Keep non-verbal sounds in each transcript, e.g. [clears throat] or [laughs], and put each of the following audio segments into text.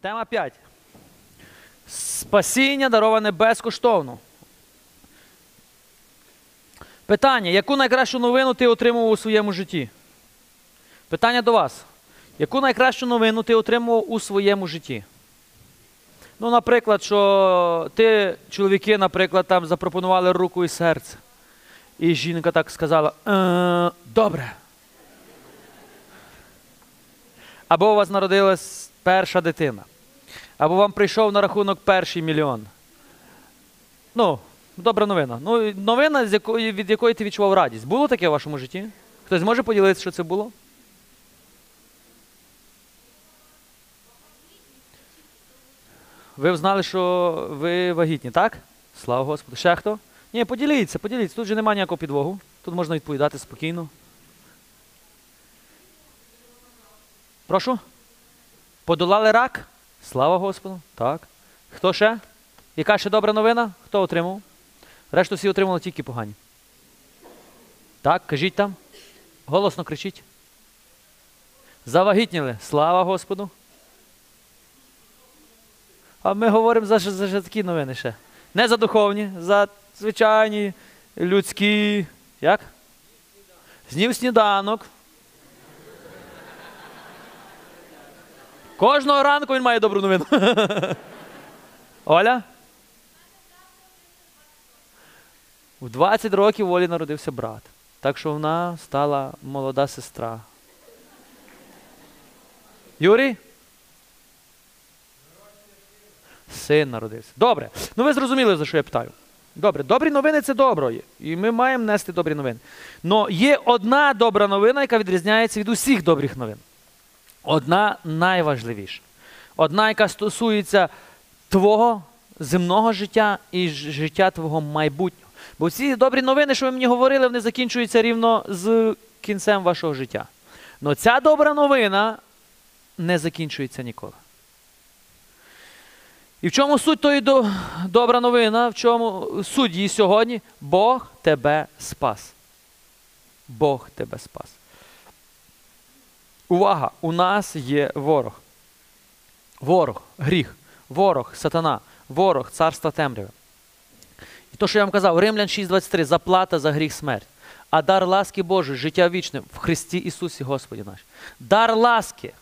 Тема 5. Спасіння дароване безкоштовно. Питання: яку найкращу новину ти отримував у своєму житті? Питання до вас. Яку найкращу новину ти отримував у своєму житті? Ну, наприклад, що ти, чоловіки, наприклад, там запропонували руку і серце. І жінка так сказала: е, добре. Або у вас народилась перша дитина. Або вам прийшов на рахунок перший мільйон. Ну, добра новина. Ну, новина, з якої, від якої ти відчував радість. Було таке в вашому житті? Хтось може поділитися, що це було? Ви знали, що ви вагітні, так? Слава Господу. Ще хто? Ні, поділіться, поділіться. Тут же немає ніякого підвогу. Тут можна відповідати спокійно. Прошу? Подолали рак? Слава Господу. Так. Хто ще? Яка ще добра новина? Хто отримав? Решту всі отримали тільки погані. Так, кажіть там. Голосно кричіть. Завагітніли. Слава Господу. А ми говоримо за, за, за такі новини ще. Не за духовні, за звичайні, людські. Як? Знів сніданок. Кожного ранку він має добру новину. [laughs] Оля? У 20 років в Олі народився брат. Так що вона стала молода сестра. Юрій? Син народився. Добре. Ну ви зрозуміли, за що я питаю. Добре, добрі новини це добро. І ми маємо нести добрі новини. Но є одна добра новина, яка відрізняється від усіх добрих новин. Одна найважливіша. Одна, яка стосується твого земного життя і життя твого майбутнього. Бо всі добрі новини, що ви мені говорили, вони закінчуються рівно з кінцем вашого життя. Но ця добра новина не закінчується ніколи. І в чому суть тої до- добра новина? В чому суть її сьогодні? Бог тебе спас. Бог тебе спас. Увага! У нас є ворог. Ворог, гріх, ворог, сатана, ворог, царства темряви. І то, що я вам казав, Римлян 6,23, заплата за гріх смерть. А дар ласки Божої, життя вічне в Христі Ісусі Господі наш. Дар ласки,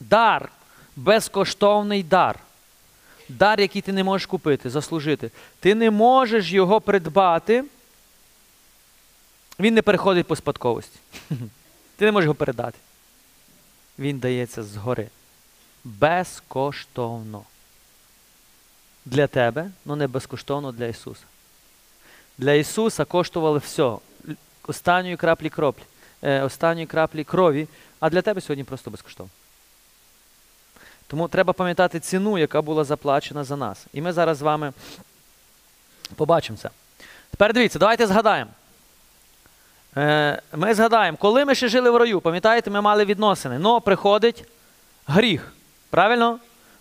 дар, безкоштовний дар. Дар, який ти не можеш купити, заслужити. Ти не можеш його придбати. Він не переходить по спадковості. [laughs] Ти не можеш його передати. Він дається згори. Безкоштовно. Для тебе, але не безкоштовно для Ісуса. Для Ісуса коштувало все. Останньої краплі кроплі, е, останньої краплі крові, а для тебе сьогодні просто безкоштовно. Тому треба пам'ятати ціну, яка була заплачена за нас. І ми зараз з вами побачимо це. Тепер дивіться, давайте згадаємо. Е, Ми згадаємо, коли ми ще жили в раю, пам'ятаєте, ми мали відносини. Но приходить гріх. Правильно?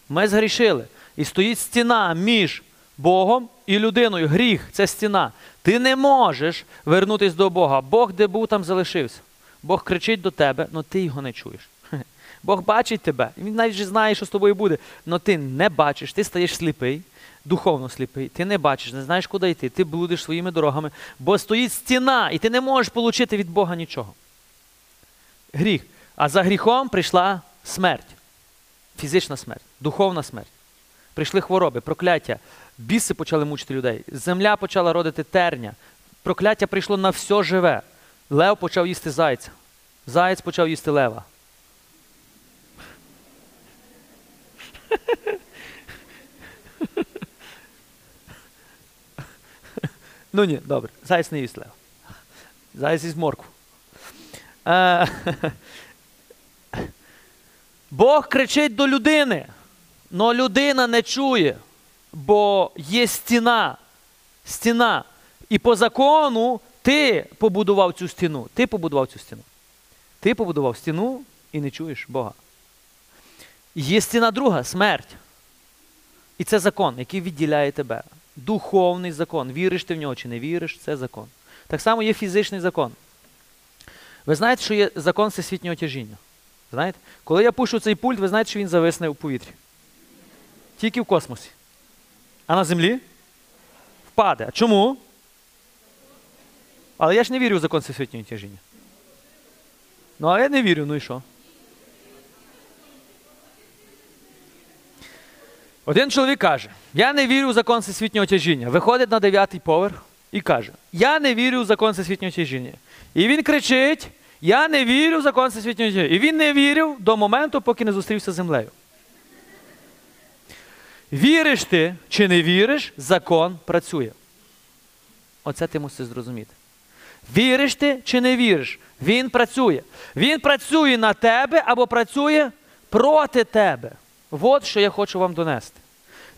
Ми згрішили. І стоїть стіна між Богом і людиною. Гріх це стіна. Ти не можеш вернутися до Бога. Бог, де був, там залишився. Бог кричить до тебе, але ти його не чуєш. [laughs] Бог бачить тебе, він навіть знає, що з тобою буде, але ти не бачиш, ти стаєш сліпий, духовно сліпий, ти не бачиш, не знаєш, куди йти, ти блудиш своїми дорогами, бо стоїть стіна, і ти не можеш отримати від Бога нічого. Гріх. А за гріхом прийшла смерть, фізична смерть, духовна смерть. Прийшли хвороби, прокляття, біси почали мучити людей, земля почала родити терня, прокляття прийшло на все живе. Лев почав їсти зайця, заєць почав їсти лева. Ну ні, добре, заяць не їсть лев. Заяць їсть моркву. Е, Бог кричить до людини, але людина не чує, бо є стіна. Стіна. І по закону ти побудував цю стіну. Ти побудував цю стіну. Ти побудував стіну і не чуєш Бога. Є стіна друга смерть. І це закон, який відділяє тебе. Духовний закон. Віриш ти в нього чи не віриш, це закон. Так само є фізичний закон. Ви знаєте, що є закон всесвітнього тяжіння? Знаєте? Коли я пушу цей пульт, ви знаєте, що він зависне у повітрі. Тільки в космосі. А на землі? Впаде. Чому? Але я ж не вірю в закон всесвітнього тяжіння. Ну, а я не вірю, ну і що? Один чоловік каже: Я не вірю в закон всесвітнього тяжіння. Виходить на дев'ятий поверх і каже: Я не вірю в закон всесвітнього тяжіння. І він кричить: Я не вірю в закон всесвітнього тяжіння. І він не вірив до моменту, поки не зустрівся з землею. Віриш ти чи не віриш, закон працює. Оце ти мусиш зрозуміти. Віриш ти чи не віриш, він працює. Він працює на тебе або працює проти тебе. От що я хочу вам донести.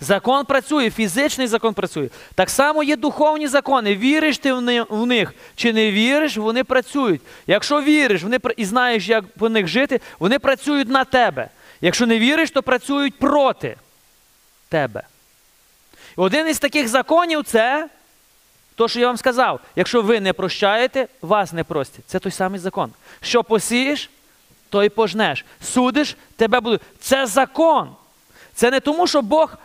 Закон працює, фізичний закон працює. Так само є духовні закони. Віриш ти в них чи не віриш, вони працюють. Якщо віриш вони, і знаєш, як по них жити, вони працюють на тебе. Якщо не віриш, то працюють проти тебе. Один із таких законів це то, що я вам сказав. Якщо ви не прощаєте, вас не простять. Це той самий закон. Що посієш, то й пожнеш. Судиш, тебе будуть. Це закон. Це не тому, що Бог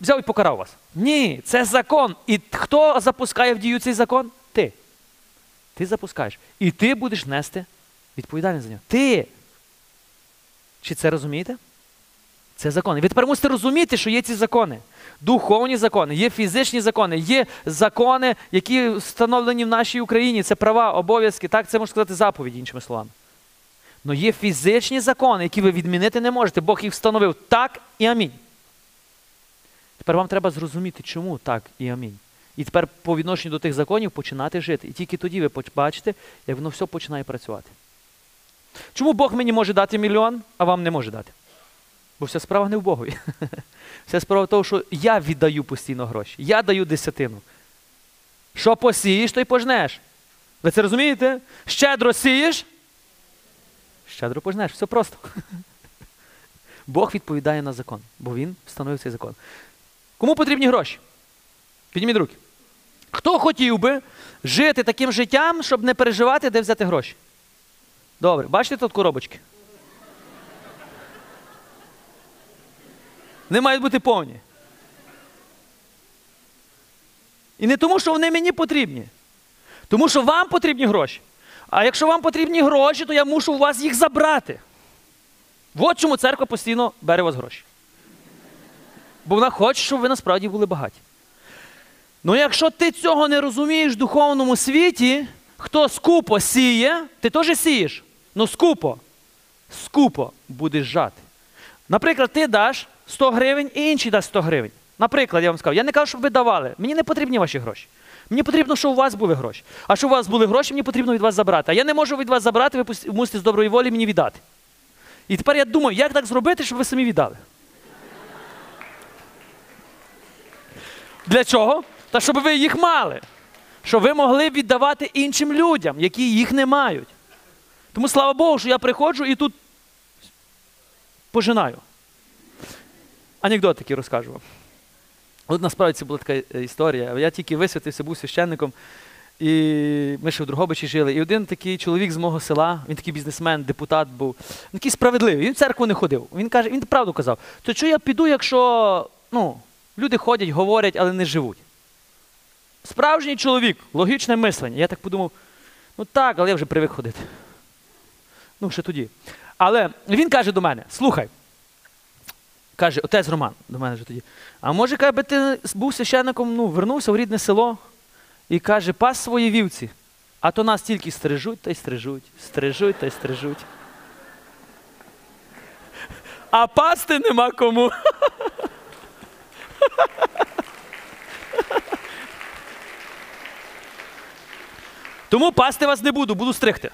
взяв і покарав вас. Ні, це закон. І хто запускає в дію цей закон? Ти. Ти запускаєш. І ти будеш нести відповідальність за нього. Ти. Чи це розумієте? Це закони. Ви тепер мусите розуміти, що є ці закони. Духовні закони, є фізичні закони, є закони, які встановлені в нашій Україні. Це права, обов'язки, так, це можна сказати заповіді, іншими словами. Але є фізичні закони, які ви відмінити не можете. Бог їх встановив так і амінь. Тепер вам треба зрозуміти, чому так і амінь. І тепер по відношенню до тих законів починати жити. І тільки тоді ви побачите, як воно все починає працювати. Чому Бог мені може дати мільйон, а вам не може дати? Бо вся справа не в Богові. [laughs] Вся справа в тому, що я віддаю постійно гроші. Я даю десятину. Що посієш, то й пожнеш. Ви це розумієте? Щедро сієш, щедро пожнеш. Все просто. [laughs] Бог відповідає на закон, бо Він встановив цей закон. Кому потрібні гроші? Підніміть руки. Хто хотів би жити таким життям, щоб не переживати, де взяти гроші? Добре, бачите тут коробочки? Вони мають бути повні. І не тому, що вони мені потрібні. Тому що вам потрібні гроші. А якщо вам потрібні гроші, то я мушу у вас їх забрати. От чому церква постійно бере у вас гроші. Бо вона хоче, щоб ви насправді були багаті. Ну якщо ти цього не розумієш в духовному світі, хто скупо сіє, ти теж сієш. Ну скупо. Скупо будеш жати. Наприклад, ти даш 100 гривень і інший дасть 100 гривень. Наприклад, я вам сказав, я не кажу, щоб ви давали. Мені не потрібні ваші гроші. Мені потрібно, щоб у вас були гроші. А щоб у вас були гроші, мені потрібно від вас забрати. А я не можу від вас забрати, ви мусите з доброї волі мені віддати. І тепер я думаю, як так зробити, щоб ви самі віддали? Для чого? Та щоб ви їх мали. Щоб ви могли віддавати іншим людям, які їх не мають. Тому слава Богу, що я приходжу і тут пожинаю. Анекдот такий розкажу вам. От насправді це була така е, історія. Я тільки висвятився, був священником, і ми ще в Другобичі жили. І один такий чоловік з мого села, він такий бізнесмен, депутат був, він такий справедливий, він в церкву не ходив. Він каже, він правду казав, то що я піду, якщо ну, люди ходять, говорять, але не живуть. Справжній чоловік, логічне мислення. Я так подумав, ну так, але я вже привик ходити. Ну, ще тоді. Але він каже до мене: слухай, каже, отець Роман до мене вже тоді. А може, каже, би ти був священником, ну, вернувся в рідне село і каже, пас свої вівці, а то нас тільки стрижуть та й стрижуть, стрижуть та й стрижуть. А пасти нема кому. Тому пасти вас не буду, буду стригти.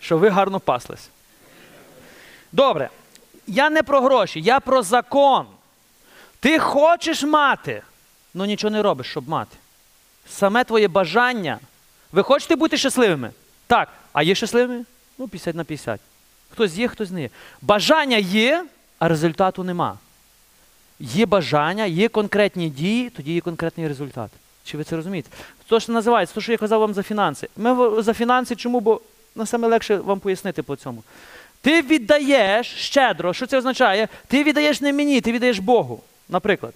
Щоб ви гарно паслись. Добре. Я не про гроші, я про закон. Ти хочеш мати, але нічого не робиш, щоб мати. Саме твоє бажання. Ви хочете бути щасливими? Так. А є щасливими? Ну, 50 на 50. Хтось є, хтось не є. Бажання є, а результату нема. Є бажання, є конкретні дії, тоді є конкретний результат. Чи ви це розумієте? То, що називається, то, що я казав вам за фінанси. Ми за фінанси чому? Бо ну, саме легше вам пояснити по цьому. Ти віддаєш щедро, що це означає? Ти віддаєш не мені, ти віддаєш Богу, наприклад.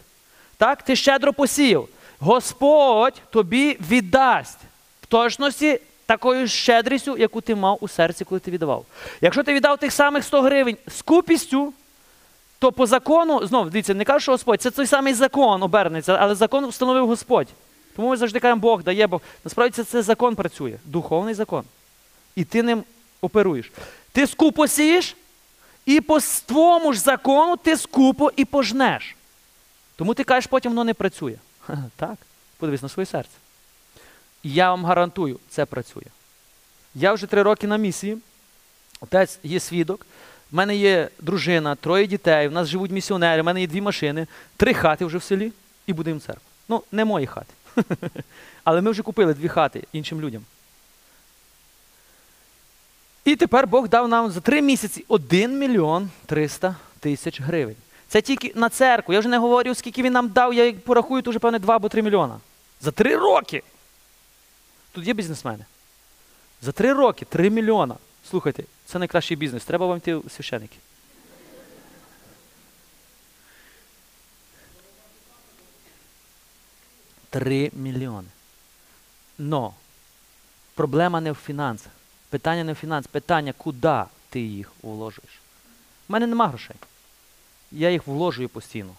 Так, ти щедро посіяв. Господь тобі віддасть в точності такою щедрістю, яку ти мав у серці, коли ти віддавав. Якщо ти віддав тих самих 100 гривень з купістю, то по закону, знову дивіться, не кажу, що Господь, це той самий закон обернеться, але закон встановив Господь. Тому ми завжди кажемо, Бог дає Бог. Насправді це, це закон працює, духовний закон. І ти ним оперуєш. Ти скупо сієш, і по твоєму ж закону ти скупо і пожнеш. Тому ти кажеш, потім воно не працює. Так, подивись на своє серце. І я вам гарантую, це працює. Я вже три роки на місії. Отець є свідок. В мене є дружина, троє дітей, в нас живуть місіонери, в мене є дві машини, три хати вже в селі і будемо церкву. Ну, не мої хати. [laughs] Але ми вже купили дві хати іншим людям. І тепер Бог дав нам за три місяці 1 мільйон 300 тисяч гривень. Це тільки на церкву. Я вже не говорю, скільки він нам дав, я порахую, то вже певне 2 або 3 мільйона. За три роки. Тут є бізнесмени. За три роки 3 мільйона. Слухайте, це найкращий бізнес. Треба вам йти священики. Три мільйони. Но проблема не в фінансах. Питання не в фінансах, питання, куди ти їх вложуєш. У мене нема грошей. Я їх вложую постійно.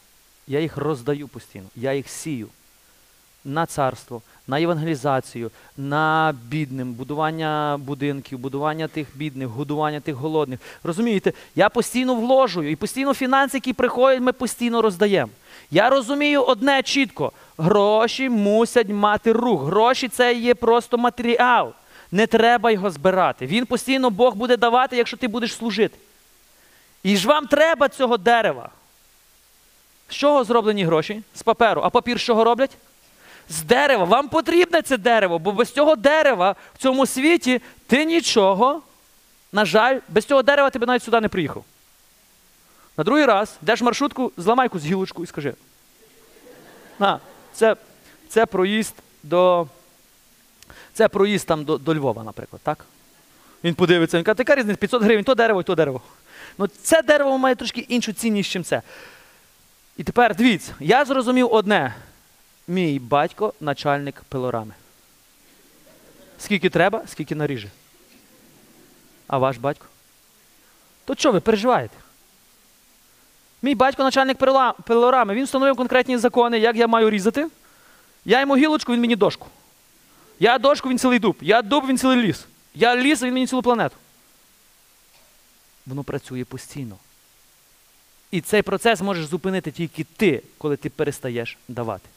Я їх роздаю постійно. Я їх сію на царство, на евангелізацію, на бідним, будування будинків, будування тих бідних, годування тих голодних. Розумієте, я постійно вложую і постійно фінанси, які приходять, ми постійно роздаємо. Я розумію одне чітко: гроші мусять мати рух. Гроші це є просто матеріал. Не треба його збирати. Він постійно Бог буде давати, якщо ти будеш служити. І ж вам треба цього дерева. З чого зроблені гроші? З паперу. А папір з чого роблять? З дерева. Вам потрібне це дерево, бо без цього дерева в цьому світі ти нічого, на жаль, без цього дерева ти б навіть сюди не приїхав. На другий раз йдеш маршрутку, зламай якусь гілочку і скажи. А, це, це проїзд до. Це проїзд там до, до Львова, наприклад, так? Він подивиться, він каже, така різниця, 500 гривень, то дерево і то дерево. Ну, це дерево має трошки іншу цінність, ніж це. І тепер дивіться, я зрозумів одне. Мій батько начальник пилорами. Скільки треба, скільки наріже. А ваш батько? То що ви переживаєте? Мій батько начальник пилорами, він встановив конкретні закони, як я маю різати. Я йому гілочку, він мені дошку. Я дошку, він цілий дуб. Я дуб, він цілий ліс. Я ліс, він мені цілу планету. Воно працює постійно. І цей процес можеш зупинити тільки ти, коли ти перестаєш давати.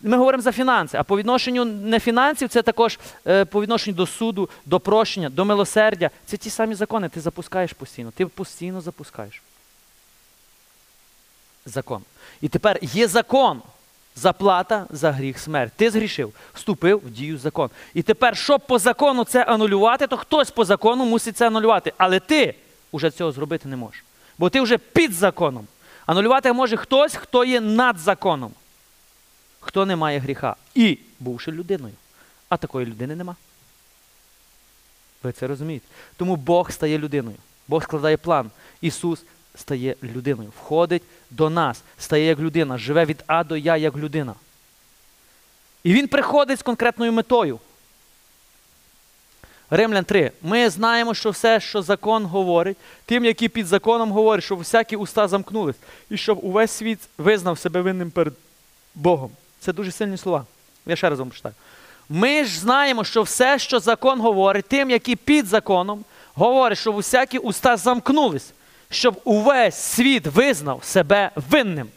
Ми говоримо за фінанси, а по відношенню не фінансів, це також е, по відношенню до суду, до прощення, до милосердя. Це ті самі закони, ти запускаєш постійно. Ти постійно запускаєш. Закон. І тепер є закон. Заплата за гріх смерть. Ти згрішив, вступив в дію закон. І тепер, щоб по закону це анулювати, то хтось по закону мусить це анулювати. Але ти вже цього зробити не можеш. Бо ти вже під законом. Анулювати може хтось, хто є над законом, хто не має гріха. І бувши людиною. А такої людини нема. Ви це розумієте? Тому Бог стає людиною. Бог складає план. Ісус стає людиною, входить до нас, стає як людина, живе від А до Я як людина. І Він приходить з конкретною метою. Римлян 3. Ми знаємо, що все, що закон говорить, тим, які під законом говорять, щоб всякі уста замкнулись, і щоб увесь світ визнав себе винним перед Богом. Це дуже сильні слова. Я ще раз вам прочитаю. Ми ж знаємо, що все, що закон говорить, тим, які під законом, говорить, щоб усякі уста замкнулись, щоб увесь світ визнав себе винним.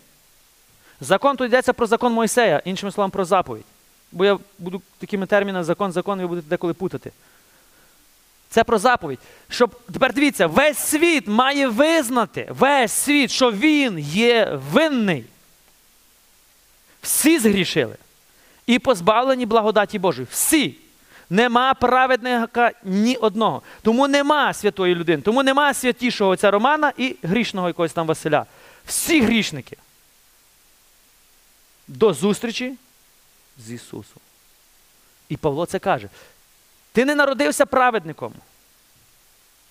Закон тут йдеться про закон Мойсея, іншими словами, про заповідь. Бо я буду такими термінами закон, закон, ви будете деколи путати. Це про заповідь. Щоб тепер дивіться, весь світ має визнати, весь світ, що він є винний. Всі згрішили. І позбавлені благодаті Божої. Всі. Нема праведника ні одного. Тому нема святої людини, тому нема святішого отця Романа і грішного якогось там Василя. Всі грішники. До зустрічі з Ісусом. І Павло це каже. Ти не народився праведником.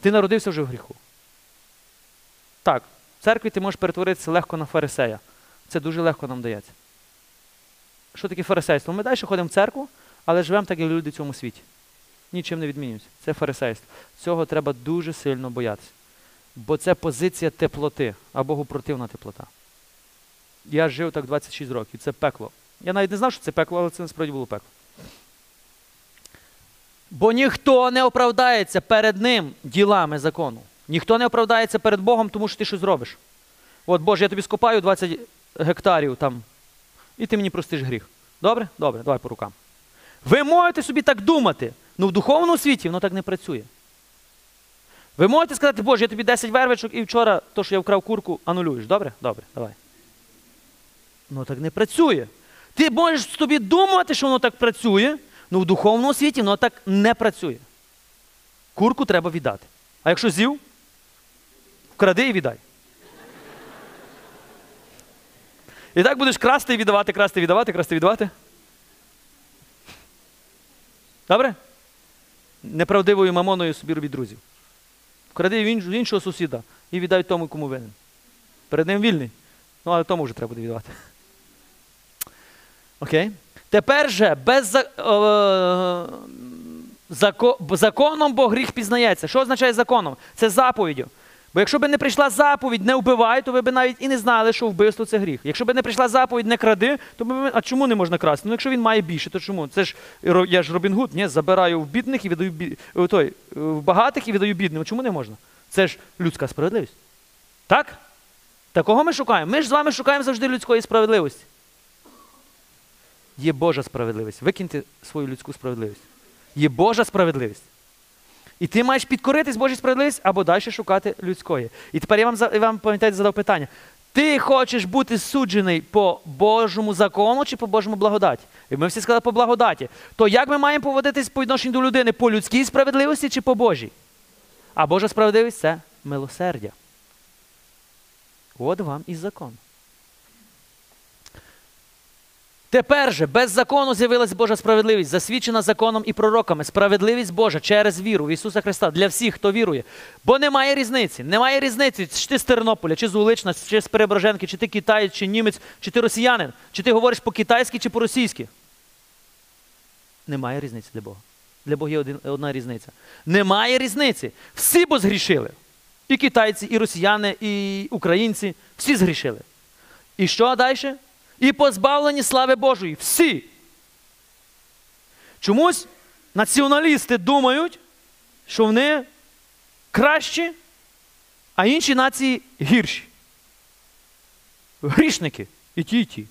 Ти народився вже в гріху. так, в церкві ти можеш перетворитися легко на фарисея. Це дуже легко нам дається. Що таке фарисейство? Ми далі ходимо в церкву, але живемо так, як люди в цьому світі. Нічим не відмінюється. Це фарисейство. Цього треба дуже сильно боятися. Бо це позиція теплоти, а Богу противна теплота. Я жив так 26 років, це пекло. Я навіть не знав, що це пекло, але це насправді було пекло. Бо ніхто не оправдається перед ним ділами закону. Ніхто не оправдається перед Богом, тому що ти щось зробиш. От, Боже, я тобі скопаю 20 гектарів там, і ти мені простиш гріх. Добре? Добре, давай по рукам. Ви можете собі так думати, ну в духовному світі воно так не працює. Ви можете сказати, Боже, я тобі 10 вервичок і вчора то, що я вкрав курку, анулюєш. Добре? Добре, давай. Ну так не працює. Ти можеш собі думати, що воно так працює, ну в духовному світі воно так не працює. Курку треба віддати. А якщо з'їв, вкради і віддай. І так будеш красти і віддавати, красти, віддавати, красти, віддавати. Добре? Неправдивою мамоною собі робіть друзів. Вкради в іншого сусіда і віддай тому, кому винен. Перед ним вільний. Ну, але тому вже треба буде віддавати. Окей? Тепер же без е, зако- законом Бог гріх пізнається. Що означає законом? Це заповіддю. Бо якщо б не прийшла заповідь не вбивай, то ви б навіть і не знали, що вбивство це гріх. Якщо б не прийшла заповідь не кради, то ми, а чому не можна красти? Ну якщо він має більше, то чому? Це ж я ж Робін Гуд, ні, забираю в бідних і віддаю бі... е, той, е, в багатих і віддаю бідним. Чому не можна? Це ж людська справедливість. Так? Такого ми шукаємо. Ми ж з вами шукаємо завжди людської справедливості. Є Божа справедливість. Викиньте свою людську справедливість. Є Божа справедливість. І ти маєш підкоритись Божій справедливості або далі шукати людської. І тепер я вам, вам пам'ятаєте, задав питання. Ти хочеш бути суджений по Божому закону чи по Божому благодаті? І ми всі сказали по благодаті. То як ми маємо поводитись по відношенню до людини по людській справедливості чи по Божій? А Божа справедливість це милосердя. От вам і закон. Тепер же без закону з'явилась Божа справедливість, засвідчена законом і пророками. Справедливість Божа через віру в Ісуса Христа для всіх, хто вірує. Бо немає різниці. Немає різниці, чи ти з Тернополя, чи з Улична, чи з Перебраженки, чи ти китаєць, чи німець, чи ти росіянин, чи ти говориш по-китайськи, чи по-російськи. Немає різниці для Бога. Для Бога є одна різниця. Немає різниці. Всі бо згрішили. І китайці, і росіяни, і українці. Всі згрішили. І що далі? І позбавлені слави Божої. Всі. Чомусь націоналісти думають, що вони кращі, а інші нації гірші. Грішники і ті, і ті.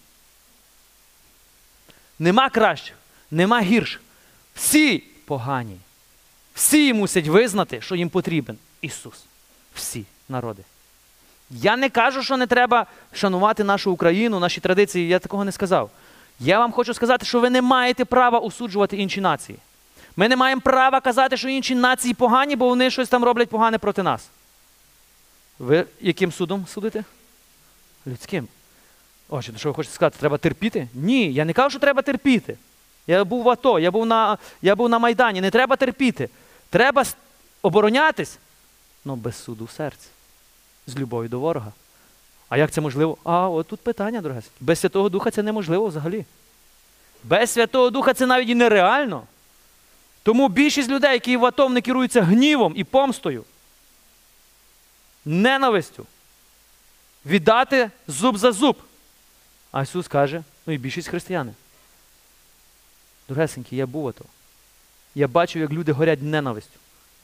Нема кращих, нема гірших. Всі погані. Всі мусять визнати, що їм потрібен Ісус. Всі народи. Я не кажу, що не треба шанувати нашу Україну, наші традиції. Я такого не сказав. Я вам хочу сказати, що ви не маєте права осуджувати інші нації. Ми не маємо права казати, що інші нації погані, бо вони щось там роблять погане проти нас. Ви яким судом судите? Людським. Отже, що ви хочете сказати, треба терпіти? Ні, я не кажу, що треба терпіти. Я був в АТО, я був на, я був на Майдані. Не треба терпіти. Треба оборонятись, але без суду в серці з любов'ю до ворога. А як це можливо? А от тут питання, дороге. Без Святого Духа це неможливо взагалі. Без Святого Духа це навіть і нереально. Тому більшість людей, які в АТО, вони керуються гнівом і помстою, ненавистю. Віддати зуб за зуб. А Ісус каже, ну і більшість християни. Дорогесенькі, я був в АТО. Я бачив, як люди горять ненавистю,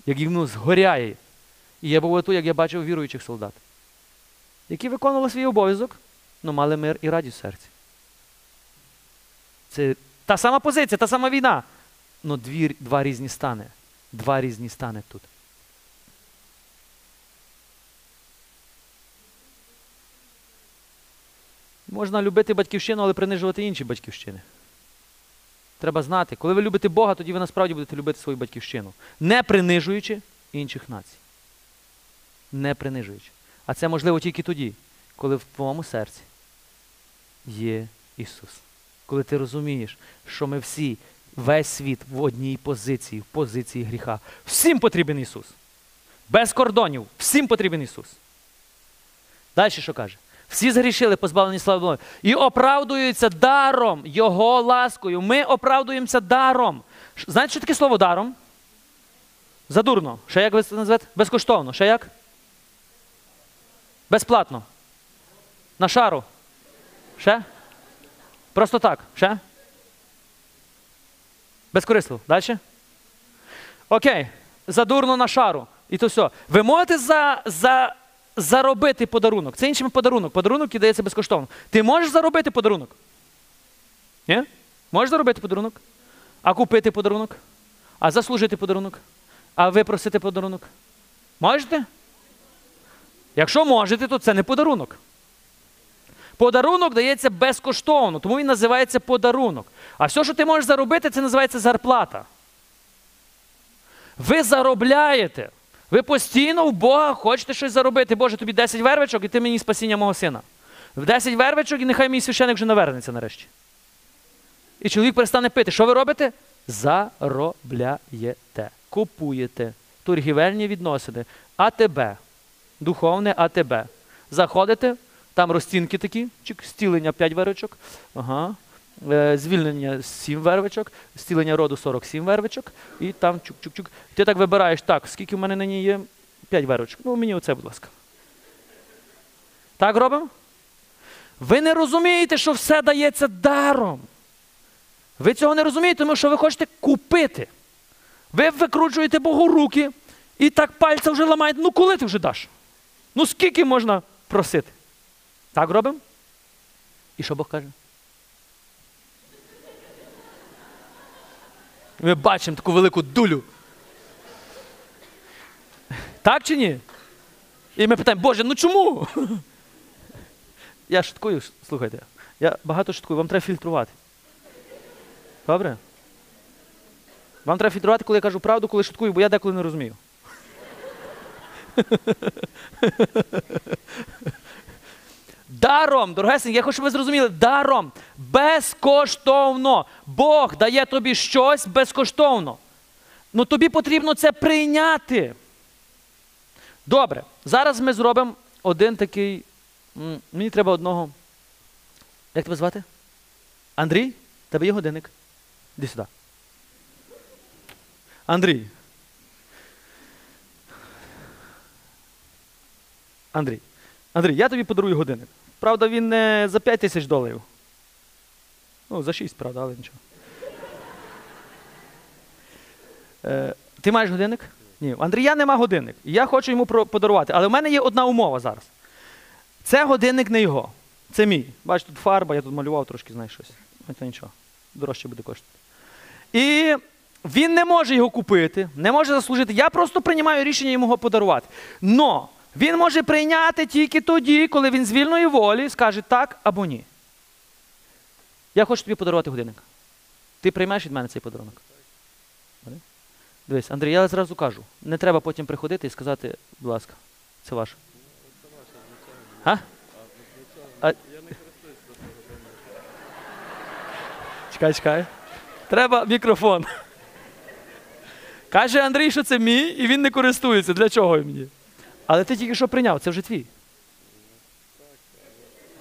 як їх ну, згоряє. І я був АТО, як я бачив віруючих солдат, які виконували свій обов'язок, але мали мир і радість в серці. Це та сама позиція, та сама війна. але дві, два різні стани. Два різні стани тут. Можна любити батьківщину, але принижувати інші батьківщини. Треба знати, коли ви любите Бога, тоді ви насправді будете любити свою батьківщину, не принижуючи інших націй не принижуючи. А це можливо тільки тоді, коли в твоєму серці є Ісус. Коли ти розумієш, що ми всі, весь світ в одній позиції, в позиції гріха. Всім потрібен Ісус. Без кордонів, всім потрібен Ісус. Далі що каже? Всі згрішили, позбавлені слави. І оправдуються даром, Його ласкою. Ми оправдуємося даром. Знаєте, що таке слово даром? Задурно. Ще як ви це назвете? Безкоштовно. Ще як? Безплатно. На шару. Ще? Просто так. Ще? Безкорисливо. Далі? Окей. Задурно на шару. І то все. Ви можете за, за, заробити подарунок. Це інший подарунок. Подарунок який дається безкоштовно. Ти можеш заробити подарунок? Ні? Можеш заробити подарунок? А купити подарунок? А заслужити подарунок? А випросити подарунок? Можете? Якщо можете, то це не подарунок. Подарунок дається безкоштовно, тому він називається подарунок. А все, що ти можеш заробити, це називається зарплата. Ви заробляєте. Ви постійно в Бога хочете щось заробити. Боже, тобі 10 вервичок, і ти мені спасіння мого сина. В 10 вервичок, і нехай мій священик вже навернеться нарешті. І чоловік перестане пити. Що ви робите? Заробляєте. Купуєте. Торгівельні відносини. АТБ. Духовне АТБ. Заходите, там розцінки такі, стілення 5 вервичок. Ага. Е, звільнення 7 вервичок, стілення роду 47 вервичок, і там чук-чук-чук. Ти так вибираєш, так, скільки в мене нині є? 5 вервичок. Ну, мені оце, будь ласка. Так робимо? Ви не розумієте, що все дається даром. Ви цього не розумієте, тому що ви хочете купити. Ви викручуєте Богу руки і так пальця вже ламаєте. Ну коли ти вже даш? Ну скільки можна просити? Так робимо? І що Бог каже? Ми бачимо таку велику дулю. Так чи ні? І ми питаємо, Боже, ну чому? Я шуткую, слухайте. Я багато шуткую, вам треба фільтрувати. Добре? Вам треба фільтрувати, коли я кажу правду, коли шуткую, бо я деколи не розумію. [laughs] Даром, дорогесенькі, я хочу, щоб ви зрозуміли, даром, безкоштовно. Бог дає тобі щось безкоштовно. Ну тобі потрібно це прийняти. Добре, зараз ми зробимо один такий. Мені треба одного. Як тебе звати? Андрій? Тебе є годинник? Іди сюди. Андрій. Андрій. Андрій, я тобі подарую годинник. Правда, він не за 5 тисяч доларів. Ну, за 6, правда, але нічого. Е, ти маєш годинник? Ні. У Андрія нема годинник. Я хочу йому подарувати. Але в мене є одна умова зараз. Це годинник не його. Це мій. Бачиш, тут фарба, я тут малював трошки, знаєш щось. Ну, Це нічого. Дорожче буде коштувати. І він не може його купити, не може заслужити. Я просто приймаю рішення йому його подарувати. Но він може прийняти тільки тоді, коли він з вільної волі скаже так або ні. Я хочу тобі подарувати годинник. Ти приймаєш від мене цей подарунок? Дивись, Андрій, я зразу кажу. Не треба потім приходити і сказати, будь ласка, це ваше. А? А? Чекай, чекай. Треба мікрофон. Каже Андрій, що це мій, і він не користується. Для чого мені? Але ти тільки що прийняв, це вже твій.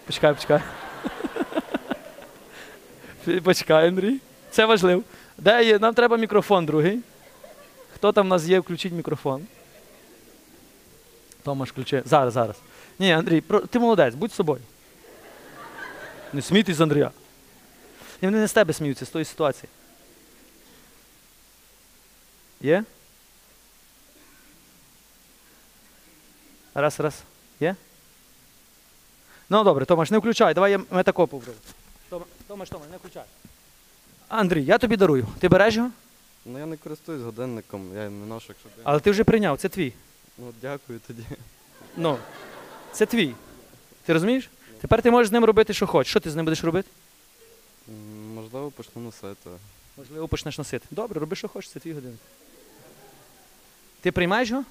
Почекай, почекай. [laughs] Почекай, Андрій. Це важливо. Де є? Нам треба мікрофон другий. Хто там в нас є, включіть мікрофон. Томаш, включи. Зараз, зараз. Ні, Андрій, ти молодець, будь собою. Не смійтесь з Андрія. Вони не з тебе сміються, з тої ситуації. Є? Раз, раз. Є? Ну добре, Томаш, не включай. Давай я ми тако попробую. Томаш, Томаш, не включай. Андрій, я тобі дарую. Ти береш його? Ну я не користуюсь годинником, я не ношу, якщо день. Але ти вже прийняв, це твій. Ну дякую тоді. Ну, це твій. Ти розумієш? Тепер ти можеш з ним робити, що хочеш. Що ти з ним будеш робити? М, Можливо, почну носити. Можливо, почнеш носити. Добре, роби, що хочеш, це твій годинник. Ти приймаєш його?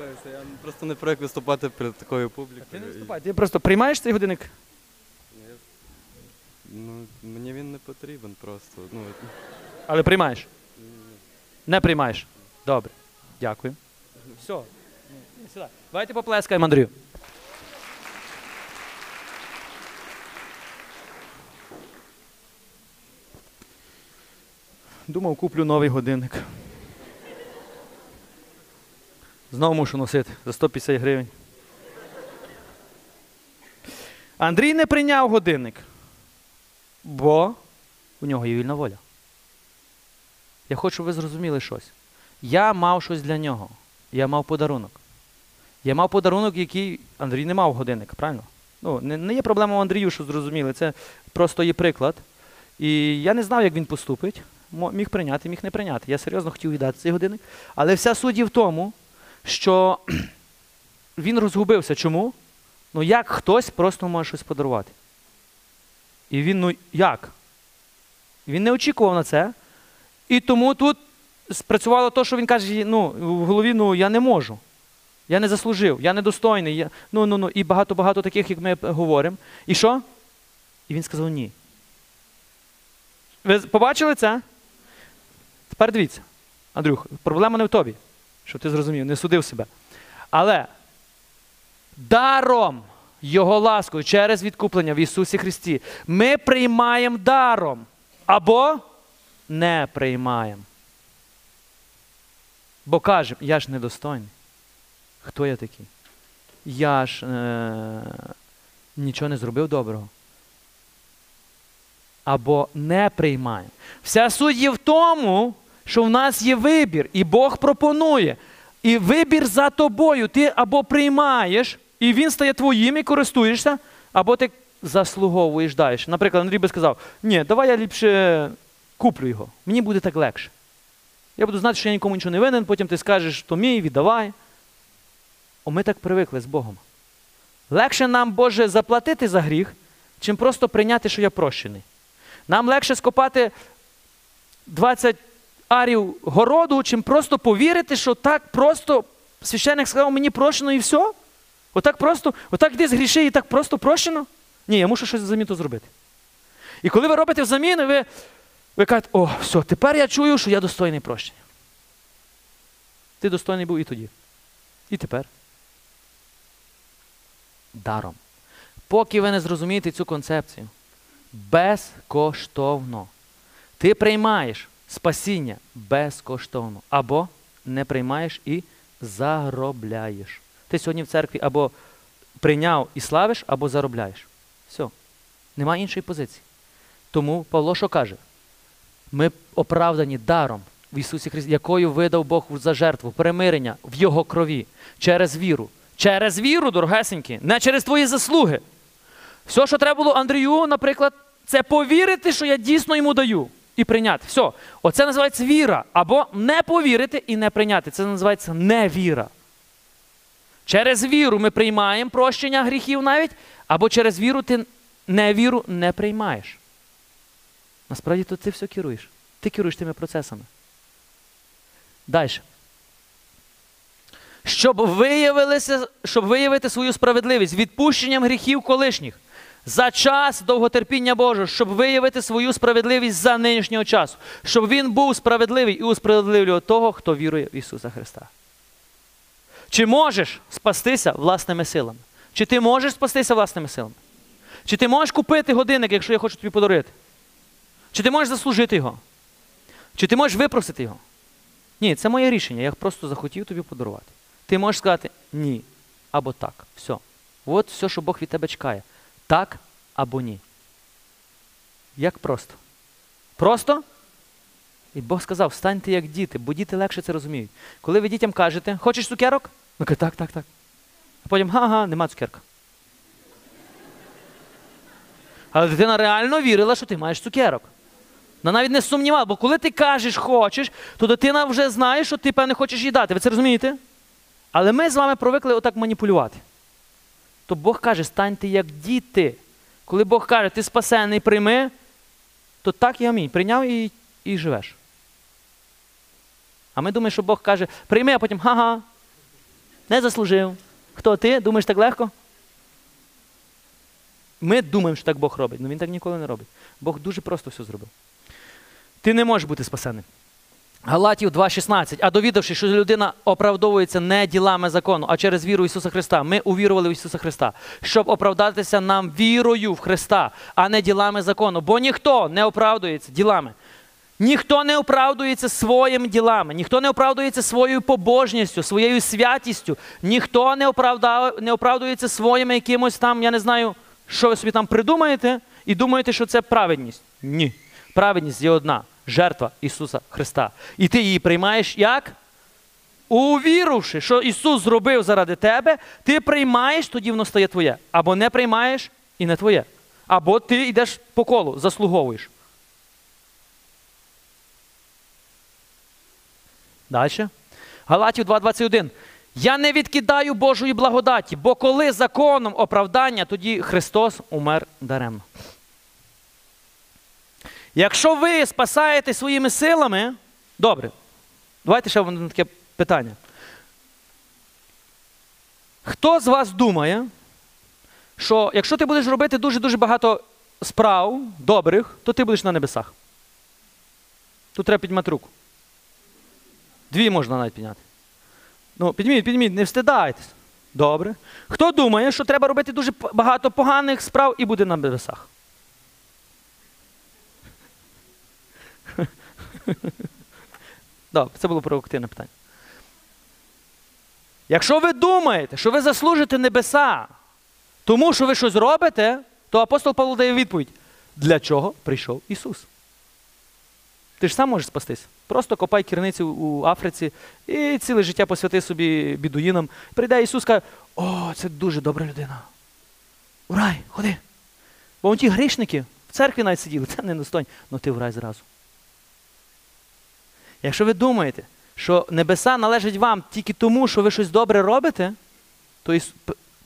Я я просто не привик виступати перед такою публікою. Ти не виступай. Ти просто приймаєш цей годинник? Ну, Ну, мені він не потрібен просто. Ну, Але приймаєш. Не приймаєш. Добре. Дякую. Все. Сюди. Давайте поплескаємо Андрію. Думав, куплю новий годинник. Знову мушу носити за 150 гривень. Андрій не прийняв годинник, бо у нього є вільна воля. Я хочу, щоб ви зрозуміли щось. Я мав щось для нього. Я мав подарунок. Я мав подарунок, який Андрій не мав годинника, правильно? Ну, не, не є проблема у Андрію, що зрозуміли. Це просто є приклад. І я не знав, як він поступить. Міг прийняти, міг не прийняти. Я серйозно хотів віддати цей годинник. Але вся суть в тому, що [clears throat] він розгубився. Чому? Ну як хтось просто може щось подарувати? І він, ну як? Він не очікував на це. І тому тут спрацювало те, що він каже, ну, в голові, ну я не можу. Я не заслужив, я недостойний. Я... Ну, ну, ну, і багато-багато таких, як ми говоримо. І що? І він сказав ні. Ви побачили це? Тепер дивіться, Андрюх, проблема не в тобі, щоб ти зрозумів, не судив себе. Але даром Його ласкою через відкуплення в Ісусі Христі ми приймаємо даром або не приймаємо. Бо кажемо, я ж недостойний. Хто я такий? Я ж е- нічого не зробив доброго. Або не приймаємо. Вся суть є в тому, що в нас є вибір, і Бог пропонує. І вибір за тобою. Ти або приймаєш, і він стає твоїм і користуєшся, або ти заслуговуєш далі. Наприклад, Андрій би сказав: ні, давай я ліпше куплю його. Мені буде так легше. Я буду знати, що я нікому нічого не винен, потім ти скажеш, то мій, віддавай. О, ми так привикли з Богом. Легше нам, Боже, заплатити за гріх, чим просто прийняти, що я прощений. Нам легше скопати 20 арів городу, чим просто повірити, що так просто священник сказав, мені прощено і все. Отак просто, отак йди з гріши і так просто прощено. Ні, я мушу щось взамін зробити. І коли ви робите взамін, ви, ви кажете, о, все, тепер я чую, що я достойний прощення. Ти достойний був і тоді. І тепер. Даром. Поки ви не зрозумієте цю концепцію, безкоштовно. Ти приймаєш спасіння безкоштовно. Або не приймаєш і заробляєш. Ти сьогодні в церкві або прийняв і славиш, або заробляєш. Все. Нема іншої позиції. Тому Павло що каже? Ми оправдані даром в Ісусі Христі, якою видав Бог за жертву, примирення в Його крові через віру. Через віру, дорогесенькі, не через твої заслуги. Все, що треба було Андрію, наприклад, це повірити, що я дійсно йому даю, і прийняти. Все. Оце називається віра. Або не повірити і не прийняти. Це називається невіра. Через віру ми приймаємо прощення гріхів навіть, або через віру ти невіру не приймаєш. Насправді то ти все керуєш. Ти керуєш тими процесами. Далі. Щоб, виявилися, щоб виявити свою справедливість відпущенням гріхів колишніх за час довготерпіння Божого, щоб виявити свою справедливість за нинішнього часу, щоб він був справедливий і усправедливлював того, хто вірує в Ісуса Христа. Чи можеш спастися власними силами? Чи ти можеш спастися власними силами? Чи ти можеш купити годинник, якщо я хочу тобі подарити? Чи ти можеш заслужити його? Чи ти можеш випросити його? Ні, це моє рішення. Я просто захотів тобі подарувати. Ти можеш сказати ні або так. Все. От все, що Бог від тебе чекає. Так або ні. Як просто? Просто? І Бог сказав, станьте як діти, бо діти легше це розуміють. Коли ви дітям кажете, хочеш цукерок? Ну каже, так, так, так. А потім, га-га, нема цукерка. Але дитина реально вірила, що ти маєш цукерок. Вона навіть не сумнівала, бо коли ти кажеш хочеш, то дитина вже знає, що ти, певне, хочеш їй дати. Ви це розумієте? Але ми з вами привикли отак маніпулювати. То Бог каже, станьте як діти. Коли Бог каже, ти спасений, прийми, то так і амінь. Прийняв і, і живеш. А ми думаємо, що Бог каже, прийми, а потім га-га, не заслужив. Хто ти? Думаєш так легко? Ми думаємо, що так Бог робить, але він так ніколи не робить. Бог дуже просто все зробив. Ти не можеш бути спасеним. Галатів 2.16. А довідавши, що людина оправдовується не ділами закону, а через віру Ісуса Христа. Ми увірували в Ісуса Христа, щоб оправдатися нам вірою в Христа, а не ділами закону. Бо ніхто не оправдується ділами. Ніхто не оправдується своїми ділами, ніхто не оправдується своєю побожністю, своєю святістю, ніхто не, оправда... не оправдується своїми якимось там, я не знаю, що ви собі там придумаєте, і думаєте, що це праведність. Ні. Праведність є одна жертва Ісуса Христа. І ти її приймаєш як? Увірувши, що Ісус зробив заради тебе, ти приймаєш, тоді воно стає твоє. Або не приймаєш і не твоє. Або ти йдеш по колу, заслуговуєш. Далі. Галатів 2.21. Я не відкидаю Божої благодаті, бо коли законом оправдання, тоді Христос умер даремно. Якщо ви спасаєте своїми силами, добре, давайте ще одне таке питання. Хто з вас думає, що якщо ти будеш робити дуже-дуже багато справ добрих, то ти будеш на небесах? Тут треба підняти руку. Дві можна навіть підняти. Ну, підніміть, підніміть, не встидайтесь. Добре. Хто думає, що треба робити дуже багато поганих справ і буде на небесах? [laughs] Добре, це було провокативне питання. Якщо ви думаєте, що ви заслужите небеса, тому що ви щось робите, то апостол Павло дає відповідь: для чого прийшов Ісус? Ти ж сам можеш спастись. Просто копай кірниці у Африці і ціле життя посвяти собі бідуїнам. Прийде Ісус каже, о, це дуже добра людина. Рай, ходи. Бо ті грішники в церкві навіть сиділи, [laughs] це не достойні, але ти в рай зразу. Якщо ви думаєте, що небеса належать вам тільки тому, що ви щось добре робите, то Іс...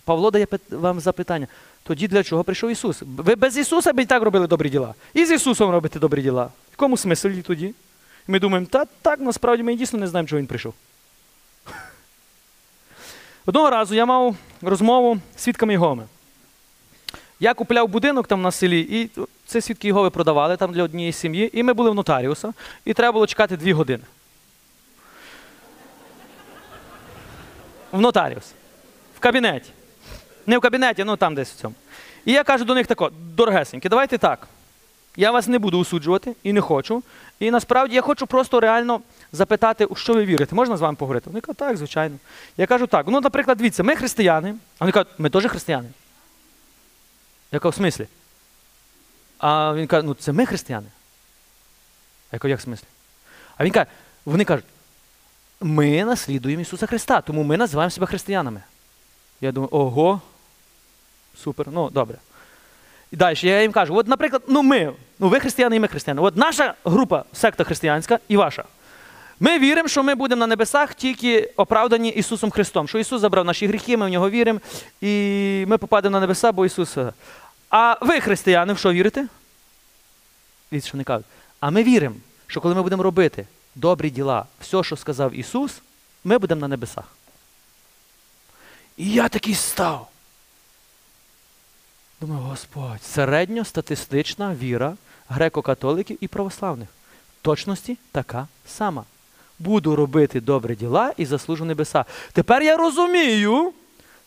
Павло дає вам запитання. Тоді для чого прийшов Ісус? Ви без Ісуса б і так робили добрі діла. І з Ісусом робите добрі діла. В якому смислі тоді? Ми думаємо, та так, насправді ми дійсно не знаємо, чого він прийшов. [laughs] Одного разу я мав розмову з свідками Єгови. Я купляв будинок там на селі, і це свідки Єгови продавали там для однієї сім'ї, і ми були в нотаріуса, і треба було чекати дві години. В нотаріус. В кабінеті. Не в кабінеті, ну там десь в цьому. І я кажу до них тако, дорогесенькі, давайте так. Я вас не буду осуджувати і не хочу. І насправді я хочу просто реально запитати, у що ви вірите. Можна з вами поговорити? Вони кажуть, так, звичайно. Я кажу так. Ну, наприклад, дивіться, ми християни. А вони кажуть, ми теж християни. Я кажу, в смислі? А він каже, ну це ми християни. Я кажу, як в смислі? А він каже, вони кажуть, ми наслідуємо Ісуса Христа, тому ми називаємо себе християнами. Я думаю, ого, супер, ну добре. І далі я їм кажу: от, наприклад, ну ми, ну ви християни і ми християни. От наша група, секта християнська і ваша. Ми віримо, що ми будемо на небесах тільки оправдані Ісусом Христом. Що Ісус забрав наші гріхи, ми в нього віримо, і ми попадемо на небеса, бо Ісус. А ви, християни, в що вірите? Дивіться, що вони кажуть. А ми віримо, що коли ми будемо робити добрі діла, все, що сказав Ісус, ми будемо на небесах. І я такий став. Думаю, Господь, середньостатистична віра греко-католиків і православних. Точності така сама. Буду робити добрі діла і заслужу небеса. Тепер я розумію,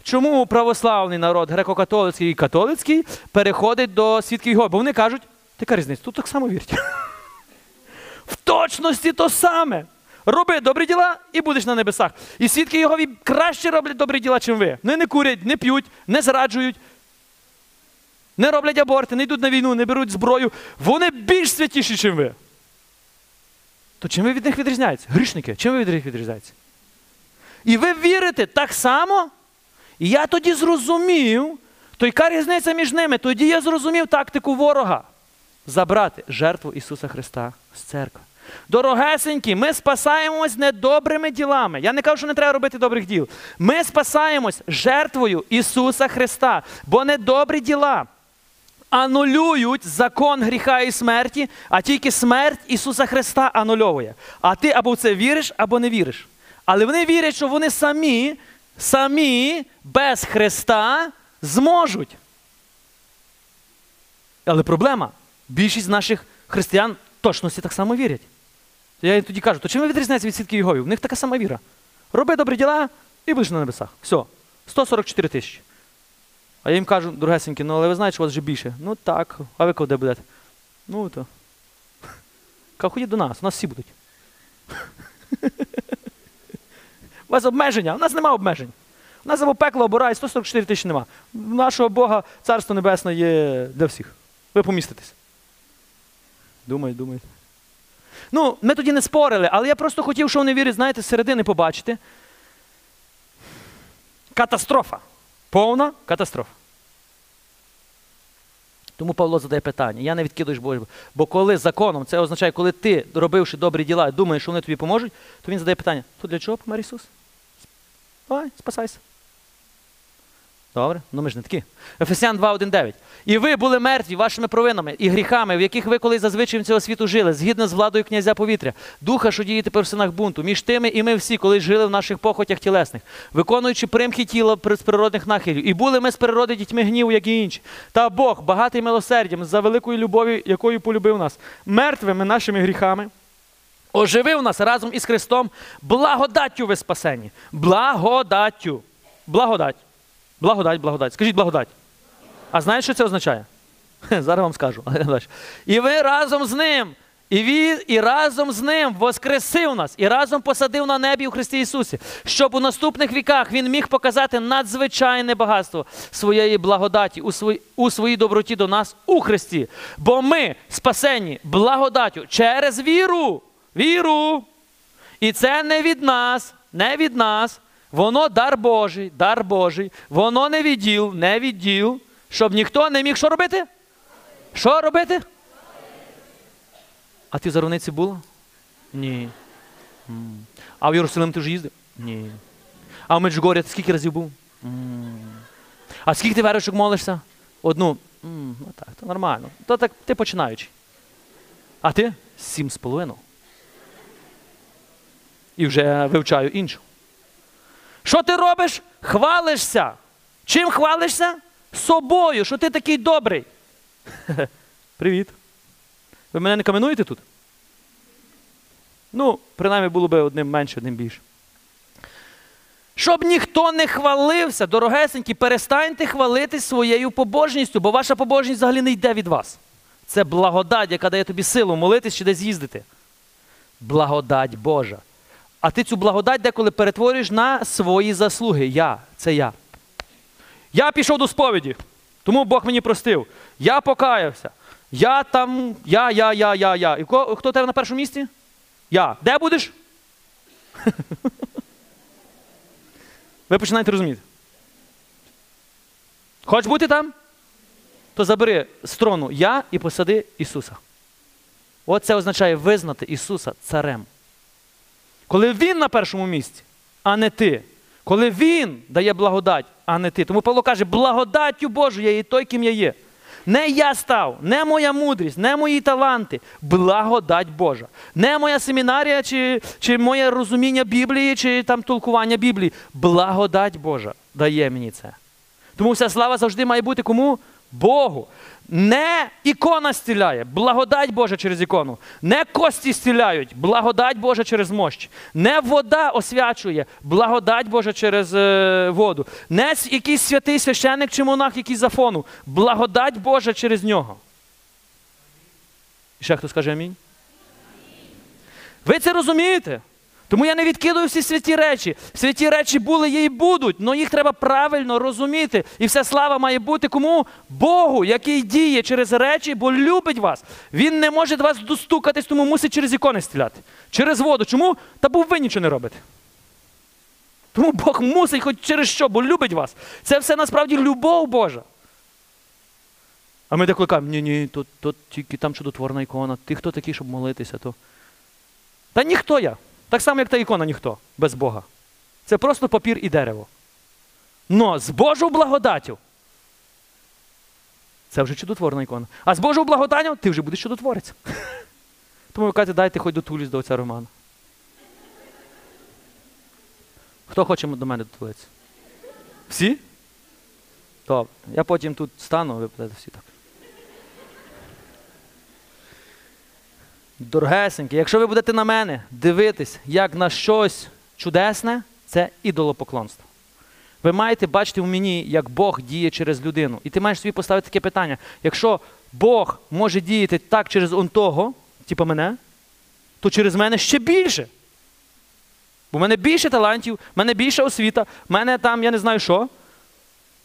чому православний народ, греко-католицький і католицький, переходить до свідків Його. Бо вони кажуть, така різниця, тут так само вірять. [laughs] В точності то саме. Роби добрі діла і будеш на небесах. І свідки Йогові краще роблять добрі діла, чим ви. Вони не курять, не п'ють, не зраджують, не роблять аборти, не йдуть на війну, не беруть зброю. Вони більш святіші, ніж ви. То чим ви від них відрізняєтеся? Грішники, чим ви від них відрізняєтеся? І ви вірите так само? І я тоді зрозумів, то яка різниця між ними? Тоді я зрозумів тактику ворога забрати жертву Ісуса Христа з церкви. Дорогесенькі, ми спасаємось не добрими ділами. Я не кажу, що не треба робити добрих діл. Ми спасаємось жертвою Ісуса Христа, бо не добрі діла анулюють закон гріха і смерті, а тільки смерть Ісуса Христа анульовує. А ти або в це віриш, або не віриш. Але вони вірять, що вони самі, самі без Христа зможуть. Але проблема: більшість наших християн точності так само вірять. Я їй тоді кажу, то чим ви відрізняєтеся від свідків Єгові? В них така сама віра. Роби добрі діла і будеш на небесах. Все. 144 тисячі. А я їм кажу, дорогесенькі, ну але ви знаєте, що у вас вже більше. Ну так, а ви куди будете? Ну то. Ходіть до нас, у нас всі будуть. У вас обмеження, у нас нема обмежень. У нас або пекло, або рай, 144 тисячі нема. Нашого Бога царство небесне є для всіх. Ви поміститесь. Думають, думають. Ну, ми тоді не спорили, але я просто хотів, що вони вірять, знаєте, з середини побачити. Катастрофа. Повна катастрофа. Тому Павло задає питання. Я не відкидуєш Боже. Бо коли законом, це означає, коли ти, робивши добрі діла, думаєш, що вони тобі поможуть, то він задає питання: то для чого помер Ісус? Давай, спасайся. Добре, ну ми ж не такі. Ефесян 2.1.9. І ви були мертві вашими провинами і гріхами, в яких ви колись зазвичай цього світу жили, згідно з владою князя повітря, духа, що діє тепер в синах бунту, між тими і ми всі, коли жили в наших похотях тілесних, виконуючи примхи тіла з природних нахилів. І були ми з природи дітьми гніву, як і інші. Та Бог, багатий милосердям, за великою любов'ю, якою полюбив нас, мертвими нашими гріхами. Оживив нас разом із Христом, благодаттю ви спасені. Благодаттю. Благодать. Благодать, благодать. Скажіть благодать. А знаєте, що це означає? Зараз вам скажу. [laughs] І ви разом з ним. І він і разом з ним воскресив нас, і разом посадив на небі у Христі Ісусі, щоб у наступних віках Він міг показати надзвичайне багатство своєї благодаті у, свої, у своїй доброті до нас у Христі. Бо ми спасені благодаттю через віру. Віру. І це не від нас, не від нас. Воно дар Божий, дар Божий. Воно не від діл, не від діл, щоб ніхто не міг що робити? Що робити? А ти в Заровниці була? Ні. А в Єрусалим ти вже їздив? Ні. А в Меджугорі ти скільки разів був? А скільки ти верочок молишся? Одну. Ну так, то нормально. То так ти починаючий. А ти? Сім з половиною. І вже вивчаю іншу. Що ти робиш? Хвалишся. Чим хвалишся? Собою, що ти такий добрий. [laughs] Привіт. Ви мене не каменуєте тут? Ну, принаймні було би одним менше, одним більше. Щоб ніхто не хвалився, дорогесенькі, перестаньте хвалитись своєю побожністю, бо ваша побожність взагалі не йде від вас. Це благодать, яка дає тобі силу молитись чи десь їздити. Благодать Божа. А ти цю благодать деколи перетворюєш на свої заслуги. Я, це я. Я пішов до сповіді, тому Бог мені простив. Я покаявся. Я там, я, я, я, я, я. І ко- хто тебе на першому місці? Я. Де будеш? [laughs] Ви починаєте розуміти. Хочеш бути там? То забери з трону я і посади Ісуса. От це означає визнати Ісуса царем. Коли Він на першому місці, а не ти. Коли Він дає благодать, а не ти. Тому Павло каже, благодаттю Божу я є той, ким я є. Не я став, не моя мудрість, не мої таланти. Благодать Божа. Не моя семінарія, чи, чи моє розуміння Біблії, чи там толкування Біблії. Благодать Божа дає мені це. Тому вся слава завжди має бути кому? Богу. Не ікона стіляє, благодать Божа через ікону. Не кості стіляють, благодать Божа через мощ. Не вода освячує, благодать Божа через е, воду. Не якийсь святий священник чи монах, якийсь за фону. Благодать Божа через нього. І ще хто скаже амінь? Ви це розумієте? Тому я не відкидаю всі святі речі. Святі речі були є і будуть, але їх треба правильно розуміти. І вся слава має бути кому? Богу, який діє через речі, бо любить вас. Він не може до вас достукатись, тому мусить через ікони стріляти. Через воду. Чому? Та бо ви нічого не робите. Тому Бог мусить хоч через що, бо любить вас. Це все насправді любов Божа. А ми деколи кажемо, ні, ні, то, то тільки там чудотворна ікона. Ти хто такий, щоб молитися? То... Та ніхто я. Так само, як та ікона ніхто без Бога. Це просто папір і дерево. Но з Божою благодаттю. Це вже чудотворна ікона. А з Божою благодаттю ти вже будеш чудотворець. [laughs] Тому ви кажете, дайте хоч дотулюсь до отця Романа. Хто хоче до мене дотулитися? Всі? Добре. Я потім тут стану, ви будете всі так. Дорогесенькі, якщо ви будете на мене дивитись як на щось чудесне, це ідолопоклонство. Ви маєте бачити в мені, як Бог діє через людину. І ти маєш собі поставити таке питання: якщо Бог може діяти так через он того, типу мене, то через мене ще більше. Бо в мене більше талантів, в мене більша освіта, в мене там я не знаю що.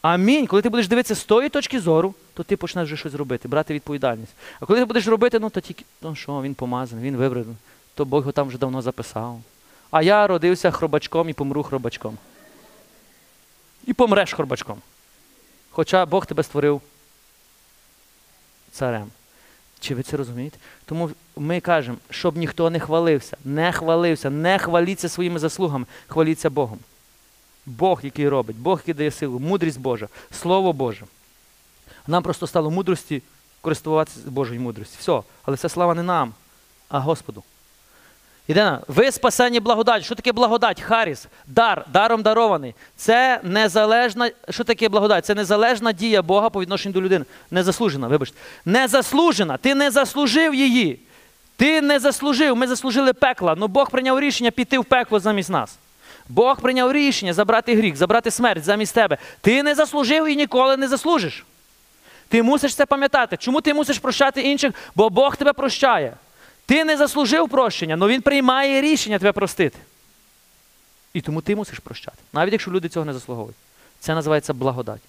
Амінь. Коли ти будеш дивитися з тої точки зору, то ти почнеш вже щось робити, брати відповідальність. А коли ти будеш робити, ну то тільки, ну що, він помазаний, він вибраний, то Бог його там вже давно записав. А я родився хробачком і помру хробачком. І помреш хробачком. Хоча Бог тебе створив царем. Чи ви це розумієте? Тому ми кажемо, щоб ніхто не хвалився, не хвалився, не хваліться своїми заслугами, хваліться Богом. Бог, який робить, Бог, який дає силу, мудрість Божа, Слово Боже. Нам просто стало мудрості користуватися Божою мудрістю. Все. Але це слава не нам, а Господу. Єдина, ви спасені благодать. Що таке благодать? Харіс, дар, даром дарований. Це незалежна. Що таке благодать? Це незалежна дія Бога по відношенню до людини. Незаслужена, вибачте. Незаслужена. Ти не заслужив її. Ти не заслужив. Ми заслужили пекла. але Бог прийняв рішення піти в пекло замість нас. Бог прийняв рішення забрати гріх, забрати смерть замість тебе. Ти не заслужив і ніколи не заслужиш. Ти мусиш це пам'ятати. Чому ти мусиш прощати інших? Бо Бог тебе прощає. Ти не заслужив прощення, але Він приймає рішення тебе простити. І тому ти мусиш прощати, навіть якщо люди цього не заслуговують. Це називається благодать.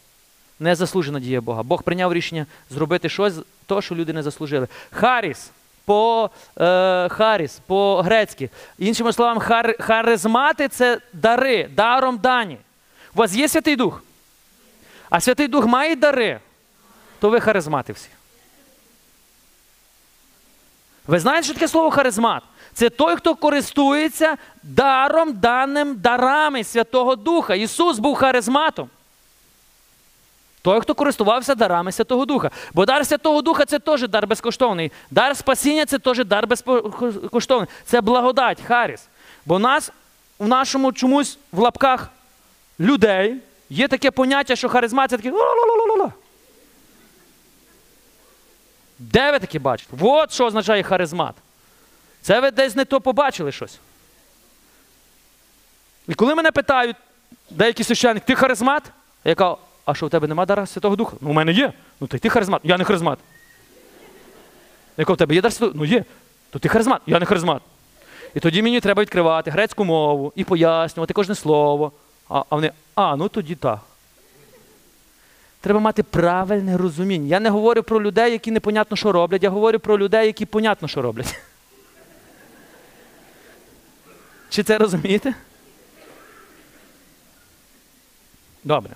Незаслужена дія Бога. Бог прийняв рішення зробити щось, то, що люди не заслужили. Харіс по е, Харіс, по-грецьки. Іншими словами, хар, харизмати це дари, даром дані. У вас є Святий Дух? А Святий Дух має дари, то ви харизмати всі. Ви знаєте, що таке слово харизмат? Це той, хто користується даром, даним дарами Святого Духа. Ісус був харизматом. Той, хто користувався дарами Святого Духа. Бо дар Святого Духа це теж дар безкоштовний. Дар спасіння це теж дар безкоштовний. Це благодать, Харіс. Бо нас в нашому чомусь в лапках людей є таке поняття, що харизма це таке. Де ви таке бачите? От що означає харизмат. Це ви десь не то побачили щось. І коли мене питають, деякі священники, ти харизмат? Я кажу, а що у тебе нема дара Святого Духа? Ну, у мене є. Ну й ти харизмат. Я не харизмат. Я кажу, у тебе є дар Святого? Ну є. То ти харизмат, я не харизмат. І тоді мені треба відкривати грецьку мову і пояснювати кожне слово. А, а вони, а, ну тоді так. Треба мати правильне розуміння. Я не говорю про людей, які непонятно, що роблять, я говорю про людей, які понятно, що роблять. [laughs] Чи це розумієте? Добре.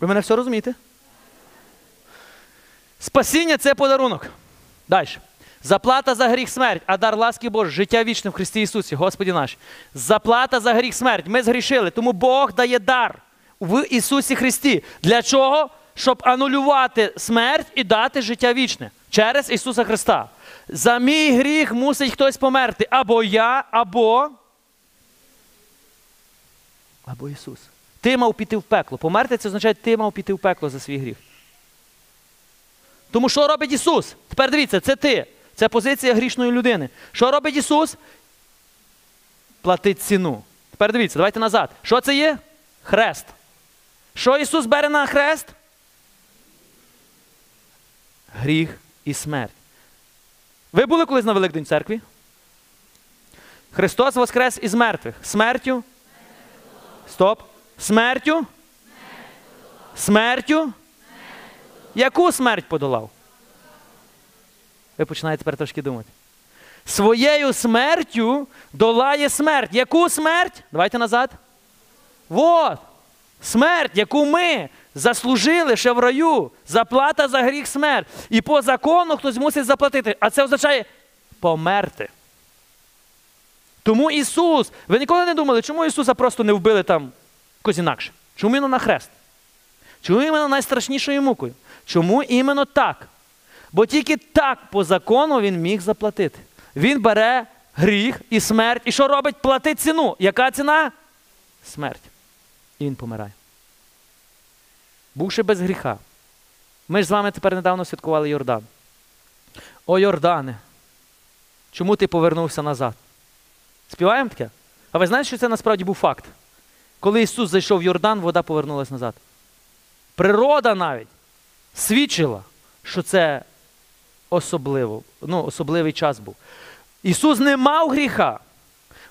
Ви мене все розумієте? Спасіння це подарунок. Далі. Заплата за гріх смерть, а дар ласки Божий, життя вічне в Христі Ісусі, Господі наш. Заплата за гріх смерть. Ми згрішили, тому Бог дає дар в Ісусі Христі. Для чого? Щоб анулювати смерть і дати життя вічне через Ісуса Христа. За мій гріх мусить хтось померти. Або я, або. Або Ісус. Ти мав піти в пекло. Померти це означає, ти мав піти в пекло за свій гріх. Тому що робить Ісус? Тепер дивіться, це ти. Це позиція грішної людини. Що робить Ісус? Платить ціну. Тепер дивіться, давайте назад. Що це є? Хрест. Що Ісус бере на хрест? Гріх і смерть. Ви були колись на Великдень церкві? Христос воскрес із мертвих. Смертю? Стоп. Смертю? Смертю? Яку смерть подолав? Ви починаєте тепер трошки думати. Своєю смертю долає смерть. Яку смерть? Давайте назад. Вот. Смерть, яку ми заслужили ще в раю. Заплата за гріх смерть. І по закону хтось мусить заплатити. А це означає померти. Тому Ісус, ви ніколи не думали, чому Ісуса просто не вбили там якось інакше? Чому іменно на хрест? Чому іменно найстрашнішою мукою? Чому іменно так? Бо тільки так по закону він міг заплатити. Він бере гріх і смерть. І що робить? Платить ціну. Яка ціна? Смерть. Він помирає. Бувши без гріха. Ми ж з вами тепер недавно святкували Йордан. О Йордане, чому ти повернувся назад? Співаємо таке? А ви знаєте, що це насправді був факт? Коли Ісус зайшов в Йордан, вода повернулась назад. Природа навіть свідчила, що це особливо, ну, особливий час був. Ісус не мав гріха.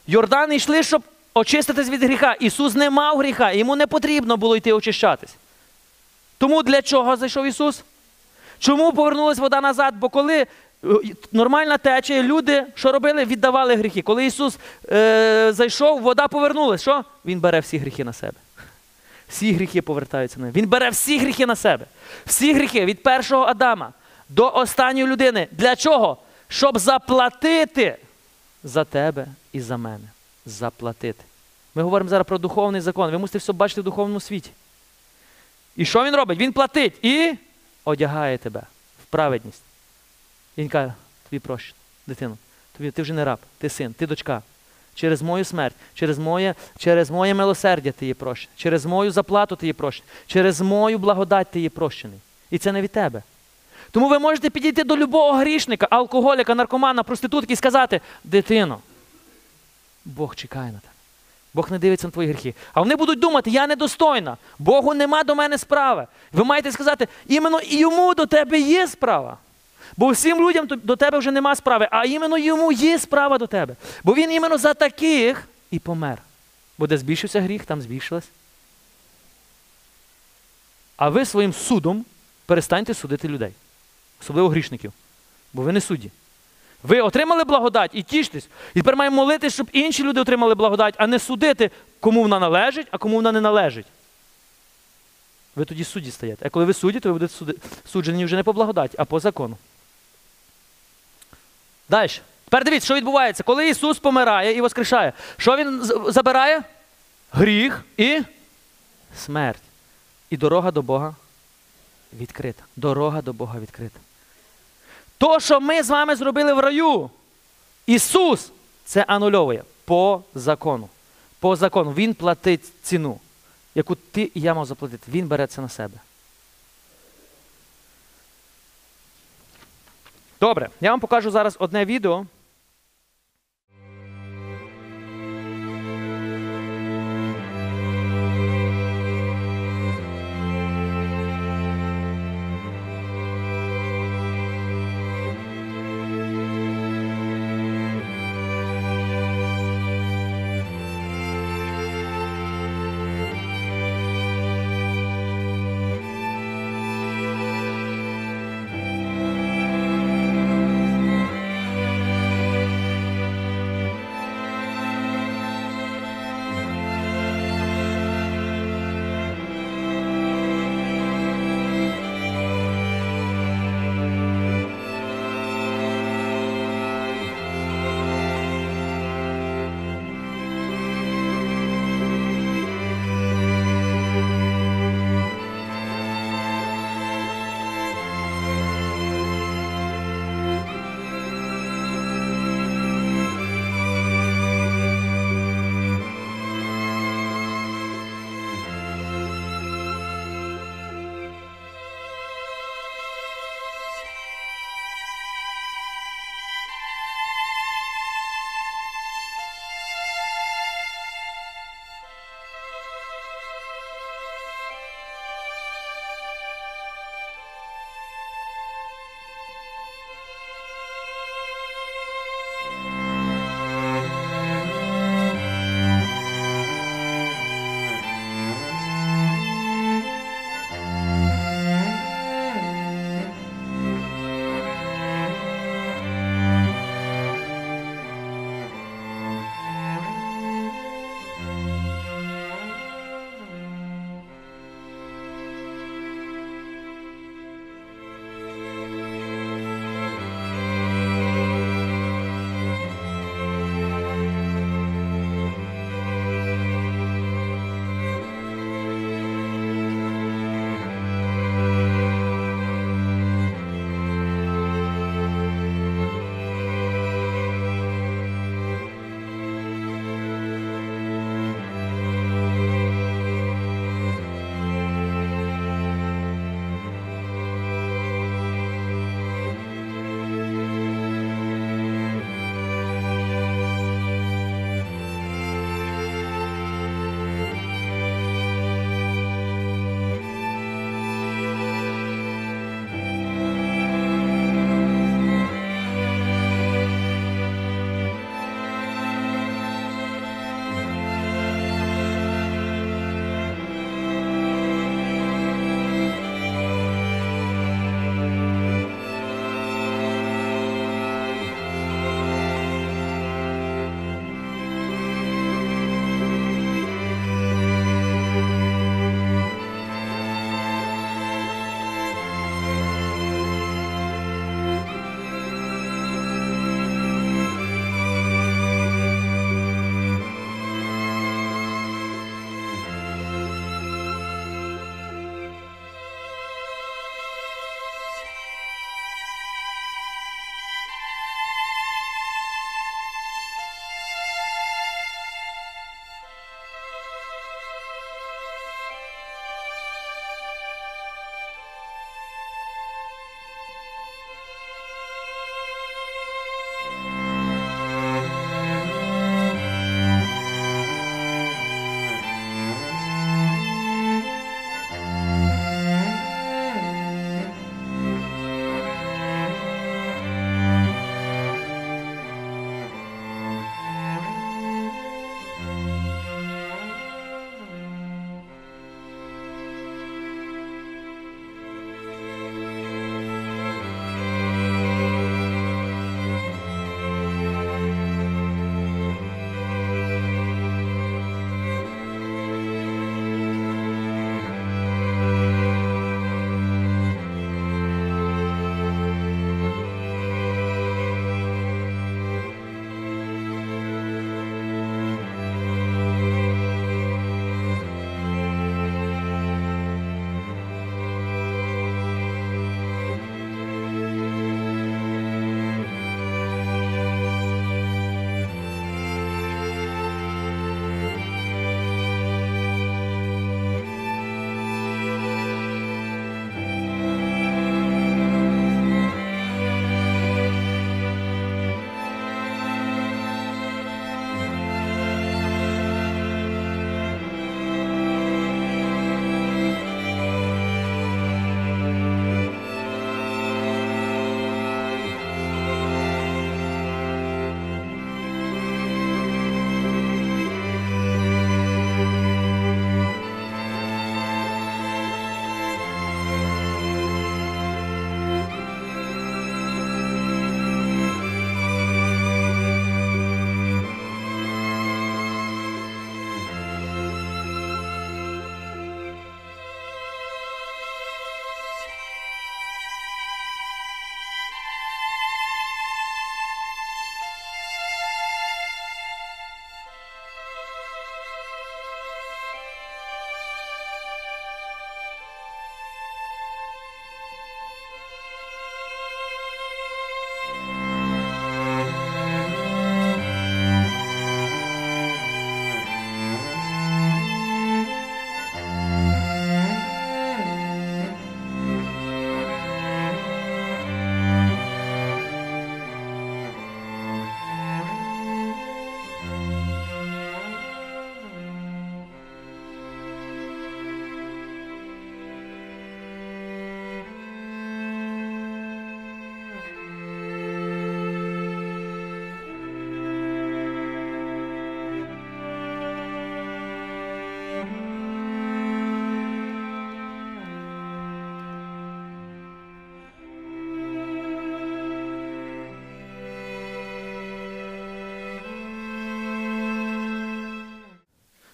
В Йордан йшли, щоб очиститись від гріха. Ісус не мав гріха, йому не потрібно було йти очищатись. Тому для чого зайшов Ісус? Чому повернулася вода назад? Бо коли е, нормальна течія, люди що робили? Віддавали гріхи. Коли Ісус е, зайшов, вода повернулася. Що? Він бере всі гріхи на себе. Всі гріхи повертаються на нього. Він бере всі гріхи на себе. Всі гріхи від першого Адама до останньої людини. Для чого? Щоб заплатити за тебе і за мене. Заплатити. Ми говоримо зараз про духовний закон. Ви мусите все бачити в духовному світі. І що він робить? Він платить і одягає тебе в праведність. І він каже, тобі прощено, дитино, тобі, ти вже не раб, ти син, ти дочка. Через мою смерть, через моє, через моє милосердя ти є прощений, через мою заплату ти є прощений, через мою благодать ти є прощений. І це не від тебе. Тому ви можете підійти до любого грішника, алкоголіка, наркомана, проститутки і сказати: дитино, Бог чекає на тебе. Бог не дивиться на твої гріхи. А вони будуть думати, я недостойна, Богу нема до мене справи. Ви маєте сказати, іменно йому до тебе є справа. Бо всім людям до тебе вже нема справи, а іменно йому є справа до тебе. Бо він іменно за таких і помер. Бо де збільшився гріх, там збільшилось. А ви своїм судом перестаньте судити людей, особливо грішників. Бо ви не судді. Ви отримали благодать і тіштесь. І тепер маємо молитись, щоб інші люди отримали благодать, а не судити, кому вона належить, а кому вона не належить. Ви тоді судді стаєте. А коли ви судді, то ви будете суджені вже не по благодаті, а по закону. Далі. Тепер дивіться, що відбувається. Коли Ісус помирає і воскрешає, що Він забирає? Гріх і смерть. І дорога до Бога відкрита. Дорога до Бога відкрита. То, що ми з вами зробили в раю, Ісус це анульовує по закону. По закону. Він платить ціну, яку ти і я мав заплатити. Він бере це на себе. Добре, я вам покажу зараз одне відео.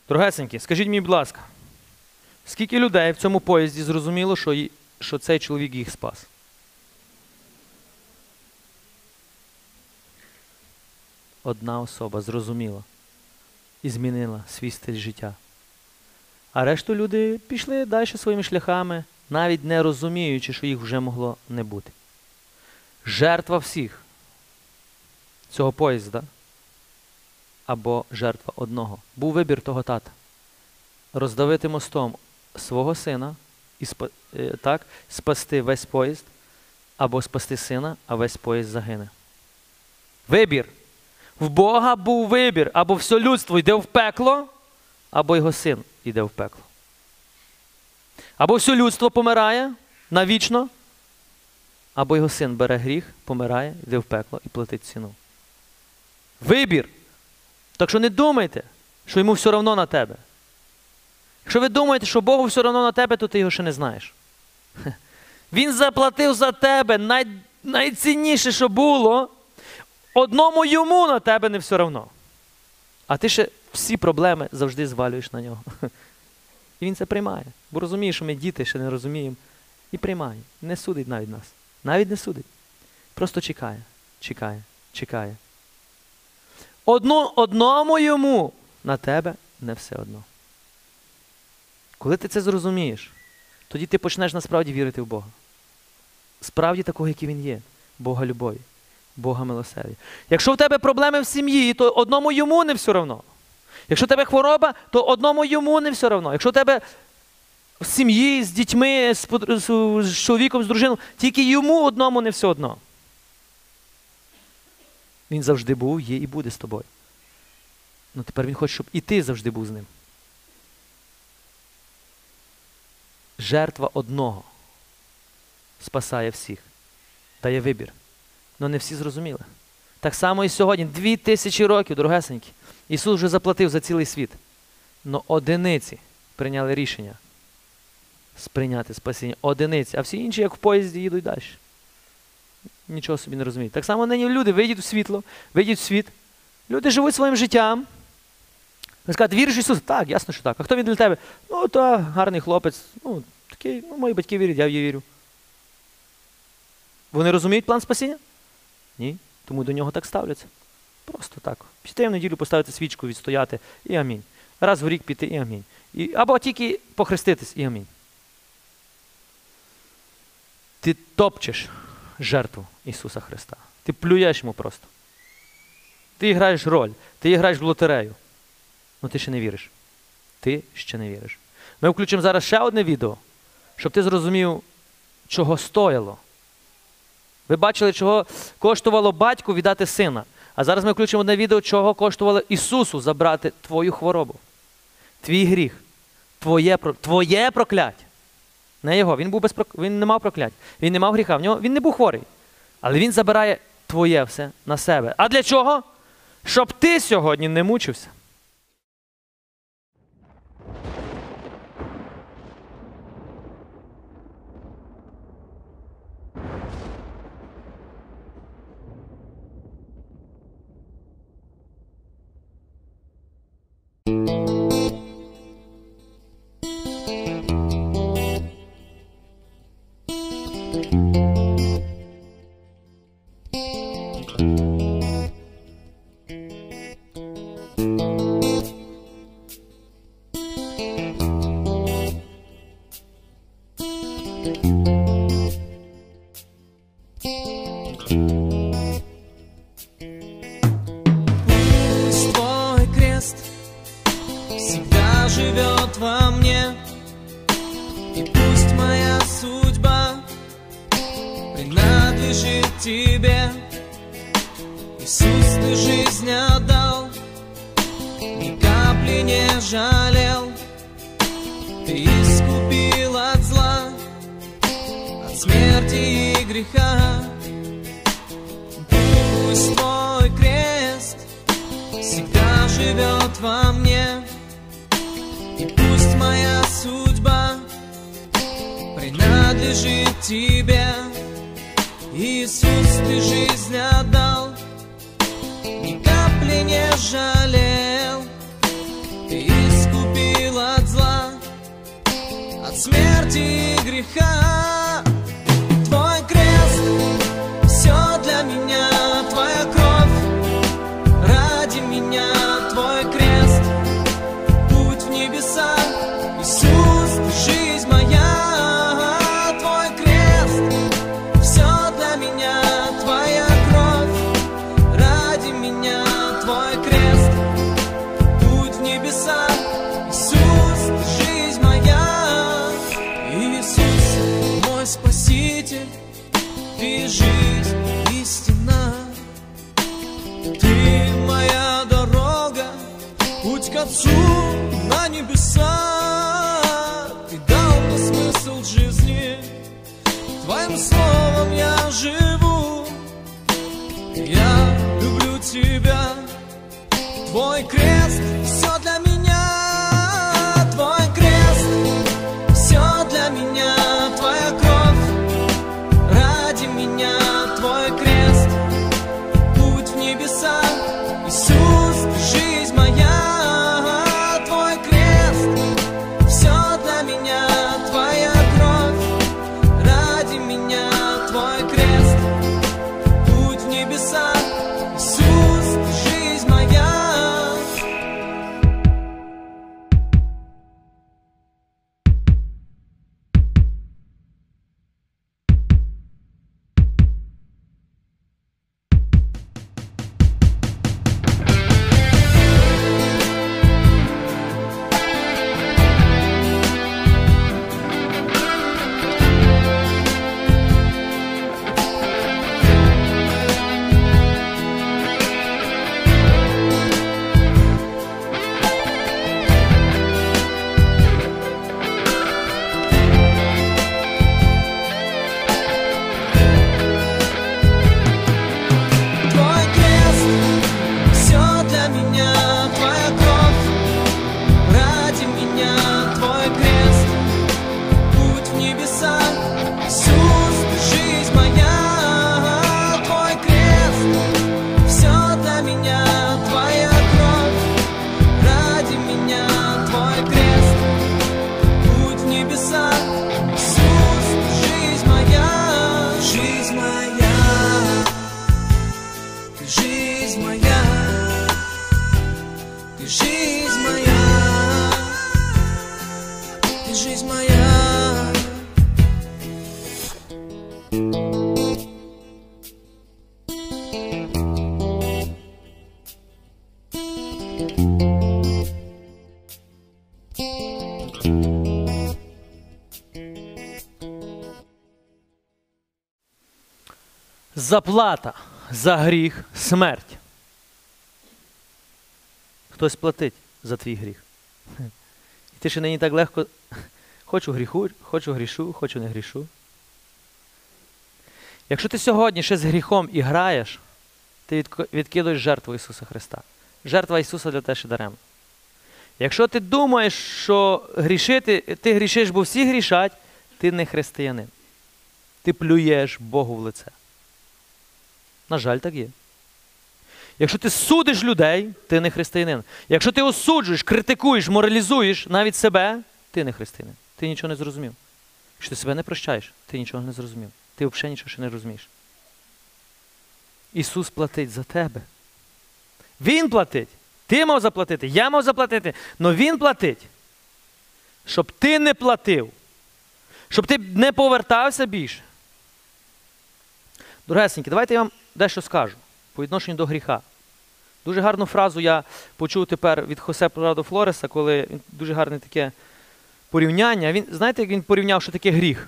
Дорогесенькі, скажіть мені, будь ласка, скільки людей в цьому поїзді зрозуміло, що, що цей чоловік їх спас? Одна особа зрозуміла і змінила свій стиль життя. А решту люди пішли далі своїми шляхами, навіть не розуміючи, що їх вже могло не бути. Жертва всіх цього поїзда або жертва одного. Був вибір того тата. Роздавити мостом свого сина і е, так, спасти весь поїзд, або спасти сина, а весь поїзд загине. Вибір. В Бога був вибір. Або все людство йде в пекло, або його син йде в пекло. Або все людство помирає навічно, або його син бере гріх, помирає, йде в пекло і платить ціну. Вибір. Так що не думайте, що йому все одно на тебе. Якщо ви думаєте, що Богу все одно на тебе, то ти його ще не знаєш. Він заплатив за тебе най... найцінніше, що було. Одному йому на тебе не все одно. А ти ще всі проблеми завжди звалюєш на нього. І він це приймає. Бо розуміє, що ми діти ще не розуміємо. І приймає. Не судить навіть нас. Навіть не судить. Просто чекає, чекає, чекає. Одно, одному йому на тебе не все одно. Коли ти це зрозумієш, тоді ти почнеш насправді вірити в Бога. Справді такого, який він є, Бога любові, Бога милосердя. Якщо в тебе проблеми в сім'ї, то одному йому не все одно. Якщо в тебе хвороба, то одному йому не все одно. Якщо в тебе в сім'ї, з дітьми, з, з- з чоловіком, з дружиною, тільки йому одному не все одно. Він завжди був, є і буде з тобою. Ну тепер він хоче, щоб і ти завжди був з ним. Жертва одного спасає всіх, дає вибір. Ну не всі зрозуміли. Так само і сьогодні, дві тисячі років, дорогесенькі, Ісус вже заплатив за цілий світ. Но одиниці прийняли рішення сприйняти спасіння. Одиниці, а всі інші, як в поїзді, їдуть далі. Нічого собі не розуміють. Так само нині люди вийдуть у світло, вийдуть в світ. Люди живуть своїм життям. Ви скажете, віриш в Ісуса? Так, ясно, що так. А хто він для тебе? Ну, то гарний хлопець. Ну, такий, ну, мої батьки вірять, я в її вірю. Вони розуміють план спасіння? Ні. Тому до нього так ставляться. Просто так. Піти в неділю поставити свічку, відстояти і амінь. Раз в рік піти і амінь. І, або тільки похреститись і амінь. Ти топчеш жертву Ісуса Христа. Ти плюєш йому просто. Ти граєш роль, ти граєш в лотерею. Ну ти ще не віриш. Ти ще не віриш. Ми включимо зараз ще одне відео, щоб ти зрозумів, чого стояло. Ви бачили, чого коштувало батьку віддати сина. А зараз ми включимо одне відео, чого коштувало Ісусу забрати твою хворобу, твій гріх, твоє, твоє прокляття. Не його. Він був без прок... він не мав прокляття. Він не мав гріха. В нього він не був хворий. Але він забирає твоє все на себе. А для чого? Щоб ти сьогодні не мучився. Пусть смерти и греха. Пусть твой крест всегда живет во мне, и пусть моя судьба принадлежит тебе. Иисус, ты жизнь отдал, ни капли не жалел, ты искупил от зла, от смерти и греха. Заплата за гріх смерть. Хтось платить за твій гріх. І ти ще нині так легко. [laughs] Хочу гріху, хочу грішу, хочу не грішу. Якщо ти сьогодні ще з гріхом і граєш, ти відкидуєш жертву Ісуса Христа. Жертва Ісуса для тебе ще даремна. Якщо ти думаєш, що грішити, ти грішиш, бо всі грішать, ти не християнин. Ти плюєш Богу в лице. На жаль, так є. Якщо ти судиш людей, ти не християнин. Якщо ти осуджуєш, критикуєш, моралізуєш навіть себе, ти не християнин. Ти нічого не зрозумів. Якщо ти себе не прощаєш, ти нічого не зрозумів. Ти взагалі нічого ще не розумієш. Ісус платить за тебе. Він платить. Ти мав заплатити, я мав заплатити, але Він платить. Щоб ти не платив. Щоб ти не повертався більше. Дорогесенькі, давайте я вам дещо скажу по відношенню до гріха. Дуже гарну фразу я почув тепер від Хосе Прадо Флореса, коли він дуже гарне таке порівняння. Він, знаєте, як він порівняв, що таке гріх?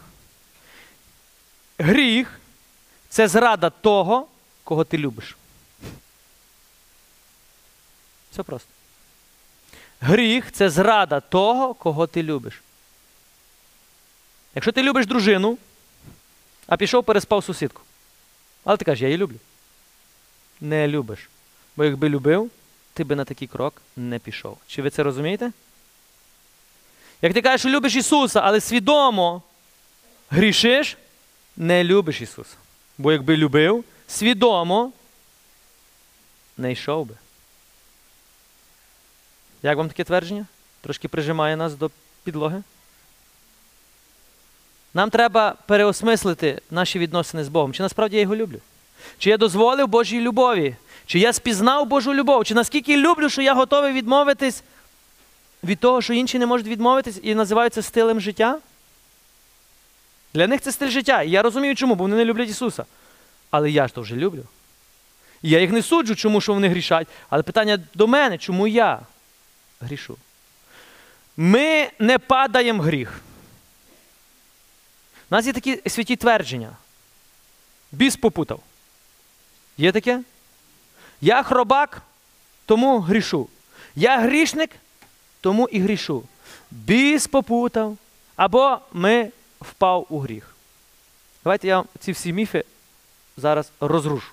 Гріх це зрада того, кого ти любиш. Все просто. Гріх це зрада того, кого ти любиш. Якщо ти любиш дружину, а пішов переспав сусідку. Але ти кажеш, я її люблю. Не любиш. Бо якби любив, ти би на такий крок не пішов. Чи ви це розумієте? Як ти кажеш, що любиш Ісуса, але свідомо грішиш, не любиш Ісуса. Бо якби любив, свідомо не йшов би. Як вам таке твердження? Трошки прижимає нас до підлоги? Нам треба переосмислити наші відносини з Богом. Чи насправді я його люблю? Чи я дозволив Божій любові? Чи я спізнав Божу любов? Чи наскільки люблю, що я готовий відмовитись від того, що інші не можуть відмовитись і називають це стилем життя? Для них це стиль життя. І я розумію, чому, бо вони не люблять Ісуса. Але я ж то вже люблю. І я їх не суджу, чому що вони грішать. Але питання до мене, чому я грішу? Ми не падаємо гріх. У нас є такі святі твердження. Біс попутав. Є таке? Я хробак, тому грішу. Я грішник, тому і грішу. Біс попутав, або ми впав у гріх. Давайте я ці всі міфи зараз розрушу.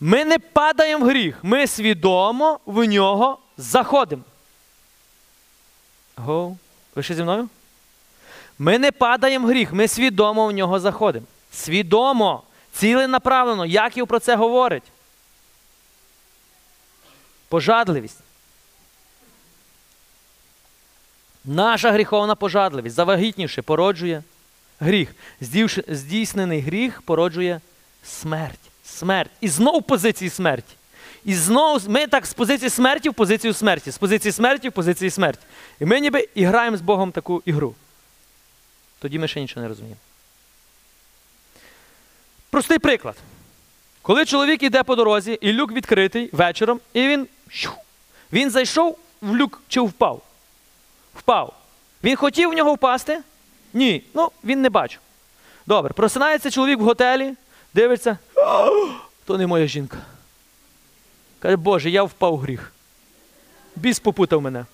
Ми не падаємо в гріх, ми свідомо в нього заходимо. Го, ви ще зі мною? Ми не падаємо в гріх, ми свідомо в нього заходимо. Свідомо, ціленаправлено. Яків про це говорить. Пожадливість. Наша гріховна пожадливість, завагітнівши, породжує гріх. Здійснений гріх породжує смерть. Смерть. І знову позиції смерті. І знову ми так з позиції смерті в позицію смерті, з позиції смерті в позиції смерті. І ми ніби граємо з Богом таку ігру. Тоді ми ще нічого не розуміємо. Простий приклад. Коли чоловік йде по дорозі, і люк відкритий вечором, і він. Він зайшов в люк чи впав? Впав. Він хотів в нього впасти? Ні. Ну, він не бачив. Добре, просинається чоловік в готелі, дивиться, то не моя жінка. Каже, Боже, я впав в гріх. Біс попутав мене.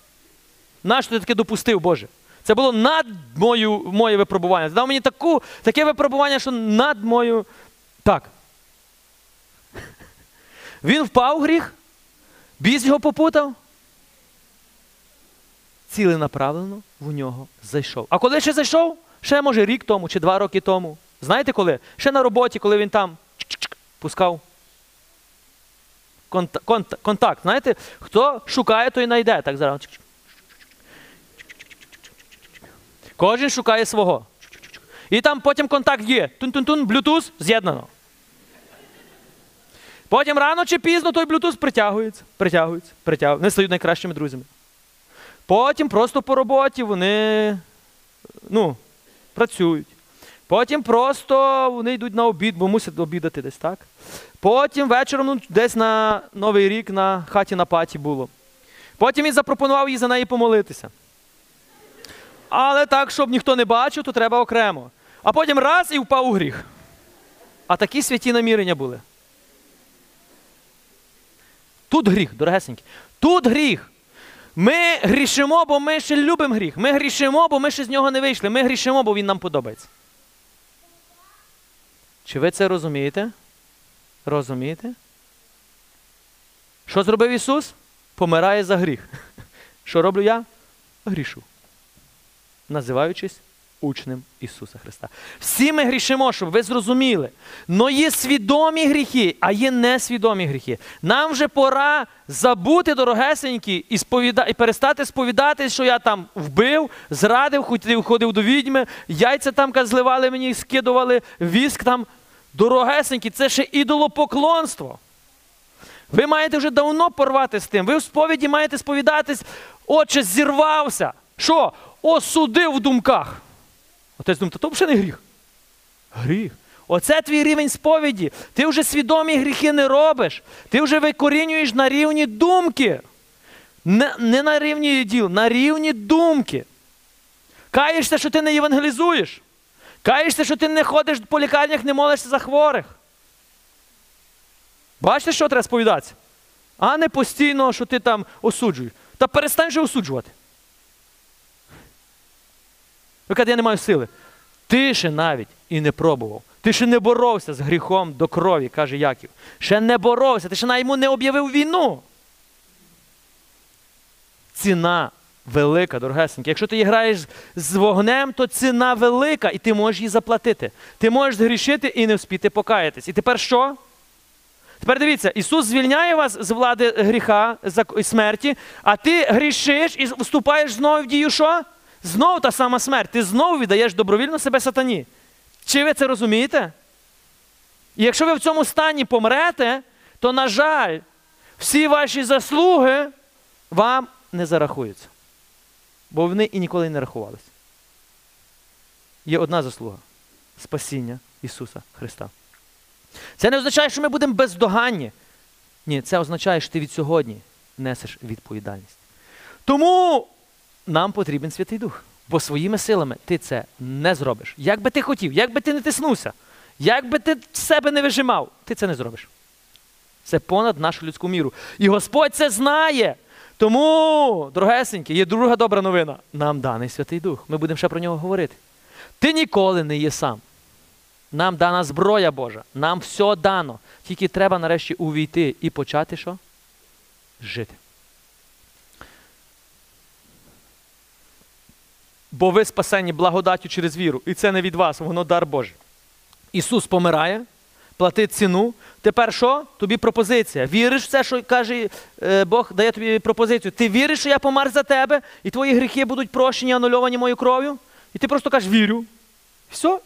Нащо ти таке допустив, Боже? Це було над мою, моє випробування. Дав мені таку, таке випробування, що над мою. Так. Він впав гріх, біс його попутав. Ціленаправлено в нього зайшов. А коли ще зайшов? Ще може рік тому чи два роки тому. Знаєте коли? Ще на роботі, коли він там пускав. Конта- конта- контакт. Знаєте, хто шукає, той знайде. Так зараз. Кожен шукає свого. І там потім контакт є. Тун-тун-тун, Bluetooth з'єднано. Потім рано чи пізно той Bluetooth притягується, притягується, притягується. Вони стають найкращими друзями. Потім просто по роботі вони ну, працюють. Потім просто вони йдуть на обід, бо мусять обідати десь, так? Потім вечором ну, десь на Новий рік на хаті на паті було. Потім він запропонував їй за неї помолитися. Але так, щоб ніхто не бачив, то треба окремо. А потім раз і впав у гріх. А такі святі намірення були. Тут гріх, дорогесенькі. Тут гріх. Ми грішимо, бо ми ще любимо гріх. Ми грішимо, бо ми ще з нього не вийшли. Ми грішимо, бо він нам подобається. Чи ви це розумієте? Розумієте? Що зробив Ісус? Помирає за гріх. [laughs] Що роблю я? Грішу. Називаючись учнем Ісуса Христа. Всі ми грішимо, щоб ви зрозуміли. Но є свідомі гріхи, а є несвідомі гріхи. Нам вже пора забути, дорогесенькі, і, сповіда... і перестати сповідати, що я там вбив, зрадив, ходив, ходив до відьми, яйця там зливали мені, скидували, віск там. Дорогесенькі, це ще ідолопоклонство. Ви маєте вже давно порвати з тим. Ви в сповіді маєте сповідатись, отче, зірвався. Що? Осудив в думках. Отець думає, то взагалі не гріх. Гріх. Оце твій рівень сповіді. Ти вже свідомі гріхи не робиш. Ти вже викорінюєш на рівні думки. Не, не на рівні діл, на рівні думки. Каєшся, що ти не євангелізуєш. Каєшся, що ти не ходиш по лікарнях, не молишся за хворих. Бачите, що треба сповідатися? А не постійно, що ти там осуджуєш. Та перестань же осуджувати. Ви кажете, я не маю сили. Ти ще навіть і не пробував. Ти ще не боровся з гріхом до крові, каже Яків. Ще не боровся, ти ще на йому не об'явив війну. Ціна велика, дорогесенька. Якщо ти граєш з вогнем, то ціна велика, і ти можеш її заплатити. Ти можеш згрішити і не вспіти покаятись. І тепер що? Тепер дивіться, Ісус звільняє вас з влади гріха, і смерті, а ти грішиш і вступаєш знову в дію що? Знову та сама смерть. Ти знову віддаєш добровільно себе сатані. Чи ви це розумієте? І якщо ви в цьому стані помрете, то, на жаль, всі ваші заслуги вам не зарахуються. Бо вони і ніколи не рахувалися. Є одна заслуга спасіння Ісуса Христа. Це не означає, що ми будемо бездоганні. Ні, це означає, що ти від сьогодні несеш відповідальність. Тому нам потрібен Святий Дух. Бо своїми силами ти це не зробиш. Як би ти хотів, як би ти не тиснувся, як би ти себе не вижимав, ти це не зробиш. Це понад нашу людську міру. І Господь це знає. Тому, дорогесенькі, є друга добра новина. Нам даний Святий Дух. Ми будемо ще про нього говорити. Ти ніколи не є сам. Нам дана зброя Божа, нам все дано. Тільки треба нарешті увійти і почати що? Жити. Бо ви спасені благодаттю через віру. І це не від вас, воно дар Божий. Ісус помирає, платить ціну. Тепер що? Тобі пропозиція. Віриш в це, що каже е, Бог, дає тобі пропозицію. Ти віриш, що я помер за тебе, і твої гріхи будуть прощені, анульовані моєю кров'ю? І ти просто кажеш, вірю. Все.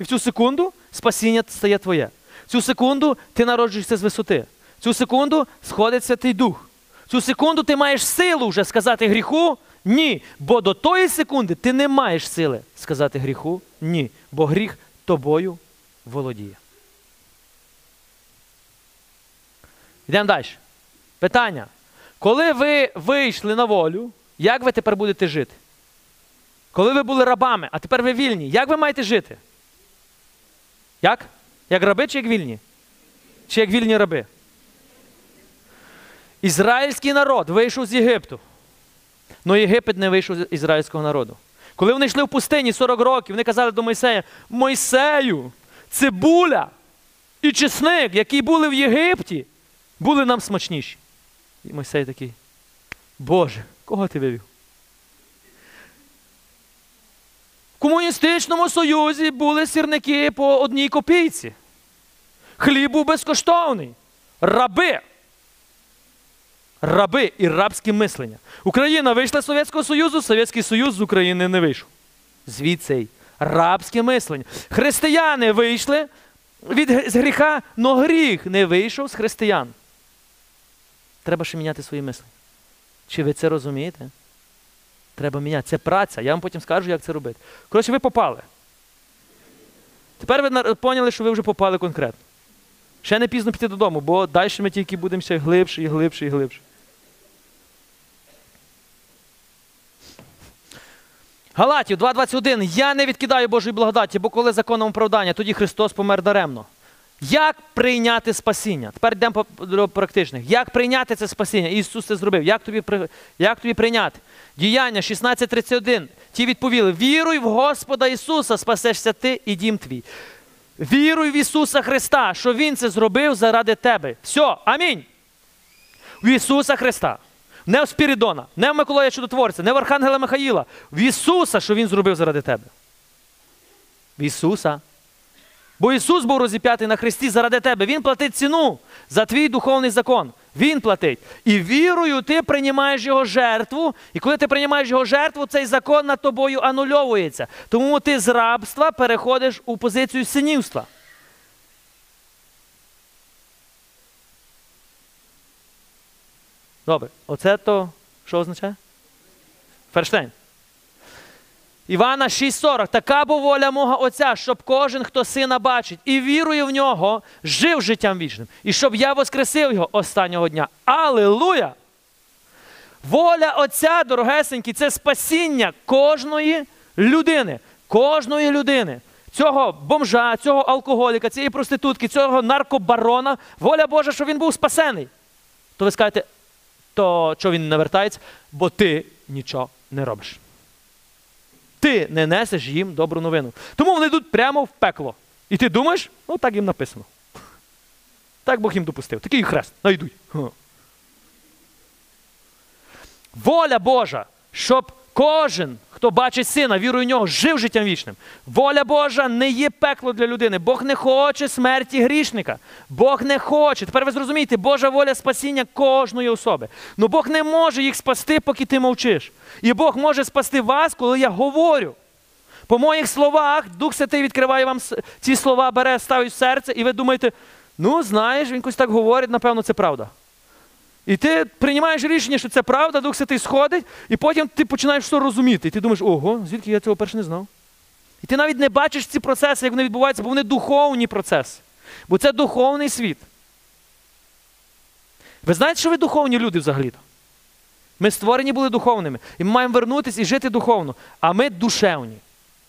І в цю секунду спасіння стає твоє. В цю секунду ти народжуєшся з висоти. В цю секунду сходить Святий Дух. В цю секунду ти маєш силу вже сказати гріху ні. Бо до тої секунди ти не маєш сили сказати гріху ні. Бо гріх тобою володіє. Йдемо далі. Питання. Коли ви вийшли на волю, як ви тепер будете жити? Коли ви були рабами, а тепер ви вільні, як ви маєте жити? Як? Як раби чи як вільні? Чи як вільні раби? Ізраїльський народ вийшов з Єгипту. Але Єгипет не вийшов з ізраїльського народу. Коли вони йшли в пустині 40 років, вони казали до Мойсея: Мойсею, цибуля і чесник, які були в Єгипті, були нам смачніші. І Мойсей такий, Боже, кого ти вивів? В комуністичному союзі були сірники по одній копійці. Хліб був безкоштовний. Раби. Раби і рабське мислення. Україна вийшла з Совєтського Союзу, Совєтський Союз з України не вийшов. Звідси рабське мислення. Християни вийшли від з гріха, но гріх не вийшов з християн. Треба ще міняти свої мислення. Чи ви це розумієте? Треба міняти. Це праця. Я вам потім скажу, як це робити. Коротше, ви попали. Тепер ви поняли, що ви вже попали конкретно. Ще не пізно піти додому, бо далі ми тільки будемо ще глибше і глибше і глибше. Галатів 2.21. Я не відкидаю Божої благодаті, бо коли законом оправдання, тоді Христос помер даремно. Як прийняти спасіння? Тепер йдемо до практичних. Як прийняти це спасіння? Ісус це зробив. Як тобі, як тобі прийняти? Діяння 16.31. Ті відповіли: Віруй в Господа Ісуса, спасешся ти і дім твій. Віруй в Ісуса Христа, що Він це зробив заради тебе. Все, амінь. В Ісуса Христа. Не в Спірідона, не в Миколая Чудотворця, не в Архангела Михаїла. В Ісуса, що Він зробив заради тебе. В Ісуса. Бо Ісус був розіп'ятий на Христі заради тебе. Він платить ціну за твій духовний закон. Він платить. І вірою ти приймаєш його жертву. І коли ти приймаєш його жертву, цей закон над тобою анульовується. Тому ти з рабства переходиш у позицію синівства. Добре, оце то що означає? Ферштейн. Івана 6,40. Така бо воля мого Отця, щоб кожен, хто сина бачить і вірує в нього, жив життям вічним. І щоб я воскресив його останнього дня. Алілуя! Воля Отця, дорогесенькі, це спасіння кожної людини. Кожної людини. Цього бомжа, цього алкоголіка, цієї проститутки, цього наркобарона. Воля Божа, щоб він був спасений. То ви скажете, то що він навертається? Бо ти нічого не робиш. Ти не несеш їм добру новину. Тому вони йдуть прямо в пекло. І ти думаєш, ну так їм написано. Так Бог їм допустив. Такий хрест, найдуть. Воля Божа, щоб Кожен, хто бачить сина, вірує в нього, жив життям вічним. Воля Божа не є пекло для людини. Бог не хоче смерті грішника. Бог не хоче. Тепер ви зрозумієте, Божа воля спасіння кожної особи. Ну Бог не може їх спасти, поки ти мовчиш. І Бог може спасти вас, коли я говорю. По моїх словах, Дух Святий відкриває вам ці слова, бере, ставить в серце, і ви думаєте, ну знаєш, він якось так говорить, напевно, це правда. І ти приймаєш рішення, що це правда, Дух Святий сходить, і потім ти починаєш все розуміти. І ти думаєш, ого, звідки я цього перше не знав? І ти навіть не бачиш ці процеси, як вони відбуваються, бо вони духовні процеси. Бо це духовний світ. Ви знаєте, що ви духовні люди взагалі-то? Ми створені були духовними. І ми маємо вернутися і жити духовно. А ми душевні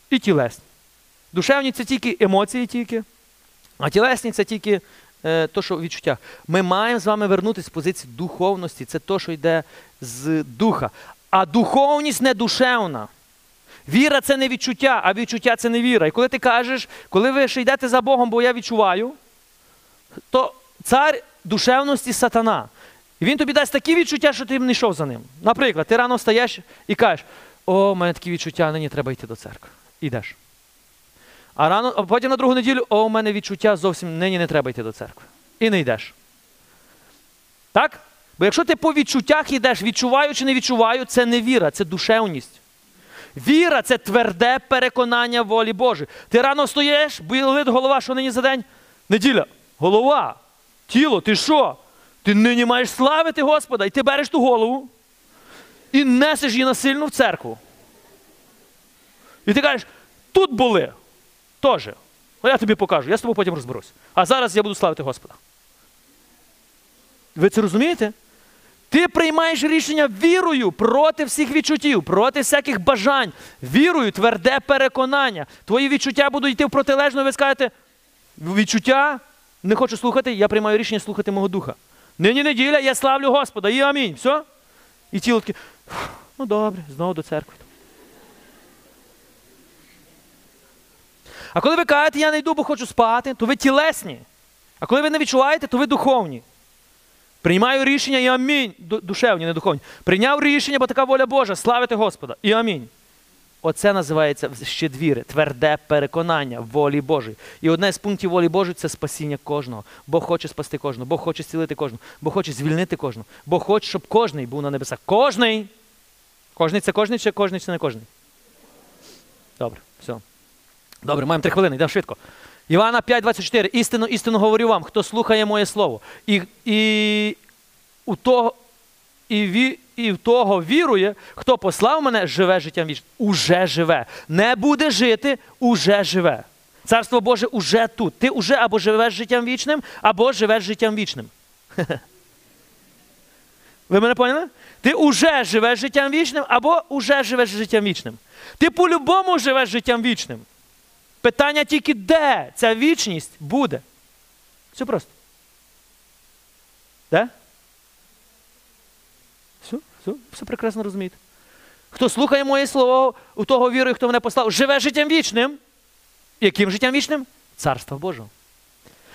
і тілесні. Душевні це тільки емоції, тільки, а тілесні це тільки то, що в відчуттях. Ми маємо з вами вернутися з позиції духовності. Це то, що йде з духа. А духовність не душевна. Віра це не відчуття, а відчуття це не віра. І коли ти кажеш, коли ви ще йдете за Богом, бо я відчуваю, то цар душевності сатана. І він тобі дасть такі відчуття, що ти не йшов за ним. Наприклад, ти рано встаєш і кажеш, о, в мене такі відчуття, нині треба йти до церкви. Ідеш. А рано, а потім на другу неділю, о, у мене відчуття зовсім нині не треба йти до церкви. І не йдеш. Так? Бо якщо ти по відчуттях йдеш, відчуваю чи не відчуваю, це не віра, це душевність. Віра це тверде переконання волі Божої. Ти рано встаєш, болить голова, що нині за день? Неділя. Голова. Тіло, ти що? Ти нині маєш славити Господа, і ти береш ту голову і несеш її насильно в церкву. І ти кажеш, тут були. Теж. Ну, я тобі покажу, я з тобою потім розберусь. А зараз я буду славити Господа. Ви це розумієте? Ти приймаєш рішення вірою проти всіх відчуттів, проти всяких бажань. Вірою, тверде переконання. Твої відчуття будуть йти в протилежно, ви скажете, відчуття не хочу слухати, я приймаю рішення слухати мого духа. Нині неділя, я славлю Господа, і амінь. Все? І тіло таке, ну добре, знову до церкви. А коли ви кажете, я не йду, бо хочу спати, то ви тілесні. А коли ви не відчуваєте, то ви духовні. Приймаю рішення і амінь. Душевні, не духовні. Прийняв рішення, бо така воля Божа, славити Господа. І амінь. Оце називається ще двіри, тверде переконання волі Божої. І одне з пунктів волі Божої це спасіння кожного. Бог хоче спасти кожного, Бог хоче зцілити кожного, Бог хоче звільнити кожного, Бог хоче, щоб кожний був на небесах. Кожний. Кожний це кожний чи кожний це не кожний? Добре, все. Добре, маємо три хвилини, йдемо швидко. Івана 5,24. Істину, істину говорю вам, хто слухає моє слово. І, і, у того, і, ві, і в того вірує, хто послав мене, живе життям вічним. Уже живе. Не буде жити, уже живе. Царство Боже уже тут. Ти уже або живеш життям вічним, або живеш життям вічним. [laughs] Ви мене поняли? Ти уже живеш життям вічним, або уже живеш життям вічним. Ти по-любому живеш життям вічним. Питання тільки, де ця вічність буде. Все просто. Де? Все, все, все прекрасно розумієте. Хто слухає моє слово, у того вірує, хто мене послав, живе життям вічним. Яким життям вічним? Царство Божого.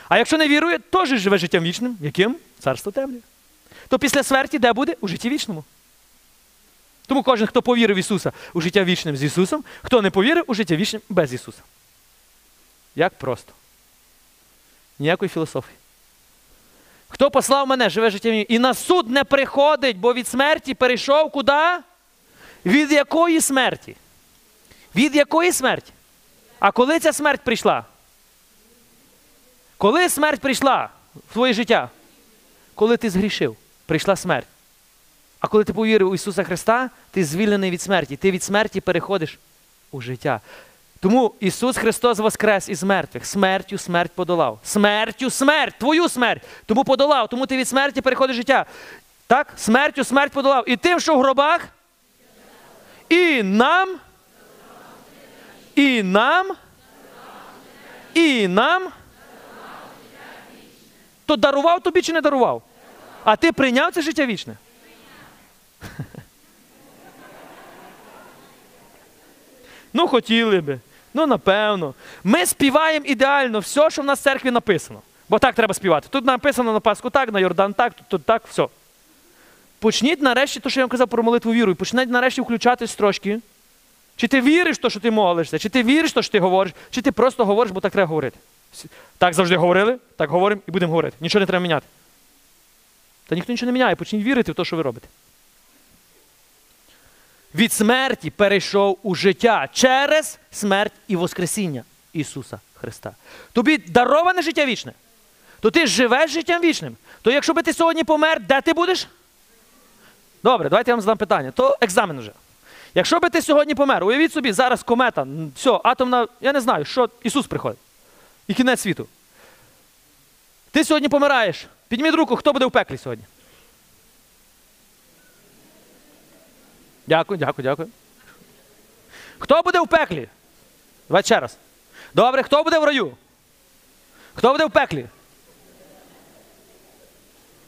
А якщо не вірує, теж живе життям вічним. Яким? Царство темне. То після смерті де буде? У житті вічному. Тому кожен, хто повірив в Ісуса у життя вічним з Ісусом, хто не повірив у життя вічним без Ісуса. Як просто. Ніякої філософії. Хто послав мене, живе життям вічним, і на суд не приходить, бо від смерті перейшов куди? Від якої смерті? Від якої смерті? А коли ця смерть прийшла? Коли смерть прийшла в твоє життя? Коли ти згрішив, прийшла смерть. А коли ти повірив у Ісуса Христа, ти звільнений від смерті. Ти від смерті переходиш у життя. Тому Ісус Христос воскрес із мертвих. Смертю смерть подолав. Смертю смерть, твою смерть. Тому подолав. Тому ти від смерті переходиш життя. Так? Смертю смерть подолав. І тим, що в гробах. І нам. І нам. І нам. То дарував тобі чи не дарував? А ти прийняв це життя вічне? [laughs] Ну, хотіли би. Ну, напевно. Ми співаємо ідеально все, що в нас в церкві написано. Бо так треба співати. Тут написано на Пасху так, на Йордан так, тут, тут так, все. почніть нарешті, то, що я вам казав про молитву віру, і почніть нарешті включатись трошки. Чи ти віриш в те, що ти молишся, чи ти віриш в те, що ти говориш, чи ти просто говориш, бо так треба говорити. Так завжди говорили, так говоримо і будемо говорити. Нічого не треба міняти. Та ніхто нічого не міняє, почніть вірити в те, що ви робите. Від смерті перейшов у життя через смерть і Воскресіння Ісуса Христа. Тобі дароване життя вічне. То ти живеш життям вічним. То якщо би ти сьогодні помер, де ти будеш? Добре, давайте я вам задам питання. То екзамен вже. Якщо би ти сьогодні помер, уявіть собі, зараз комета, все, атомна, я не знаю, що Ісус приходить. І кінець світу. Ти сьогодні помираєш. Підніміть руку, хто буде в пеклі сьогодні? Дякую, дякую, дякую. Хто буде в пеклі? Давайте ще раз. Добре, хто буде в раю? Хто буде в пеклі?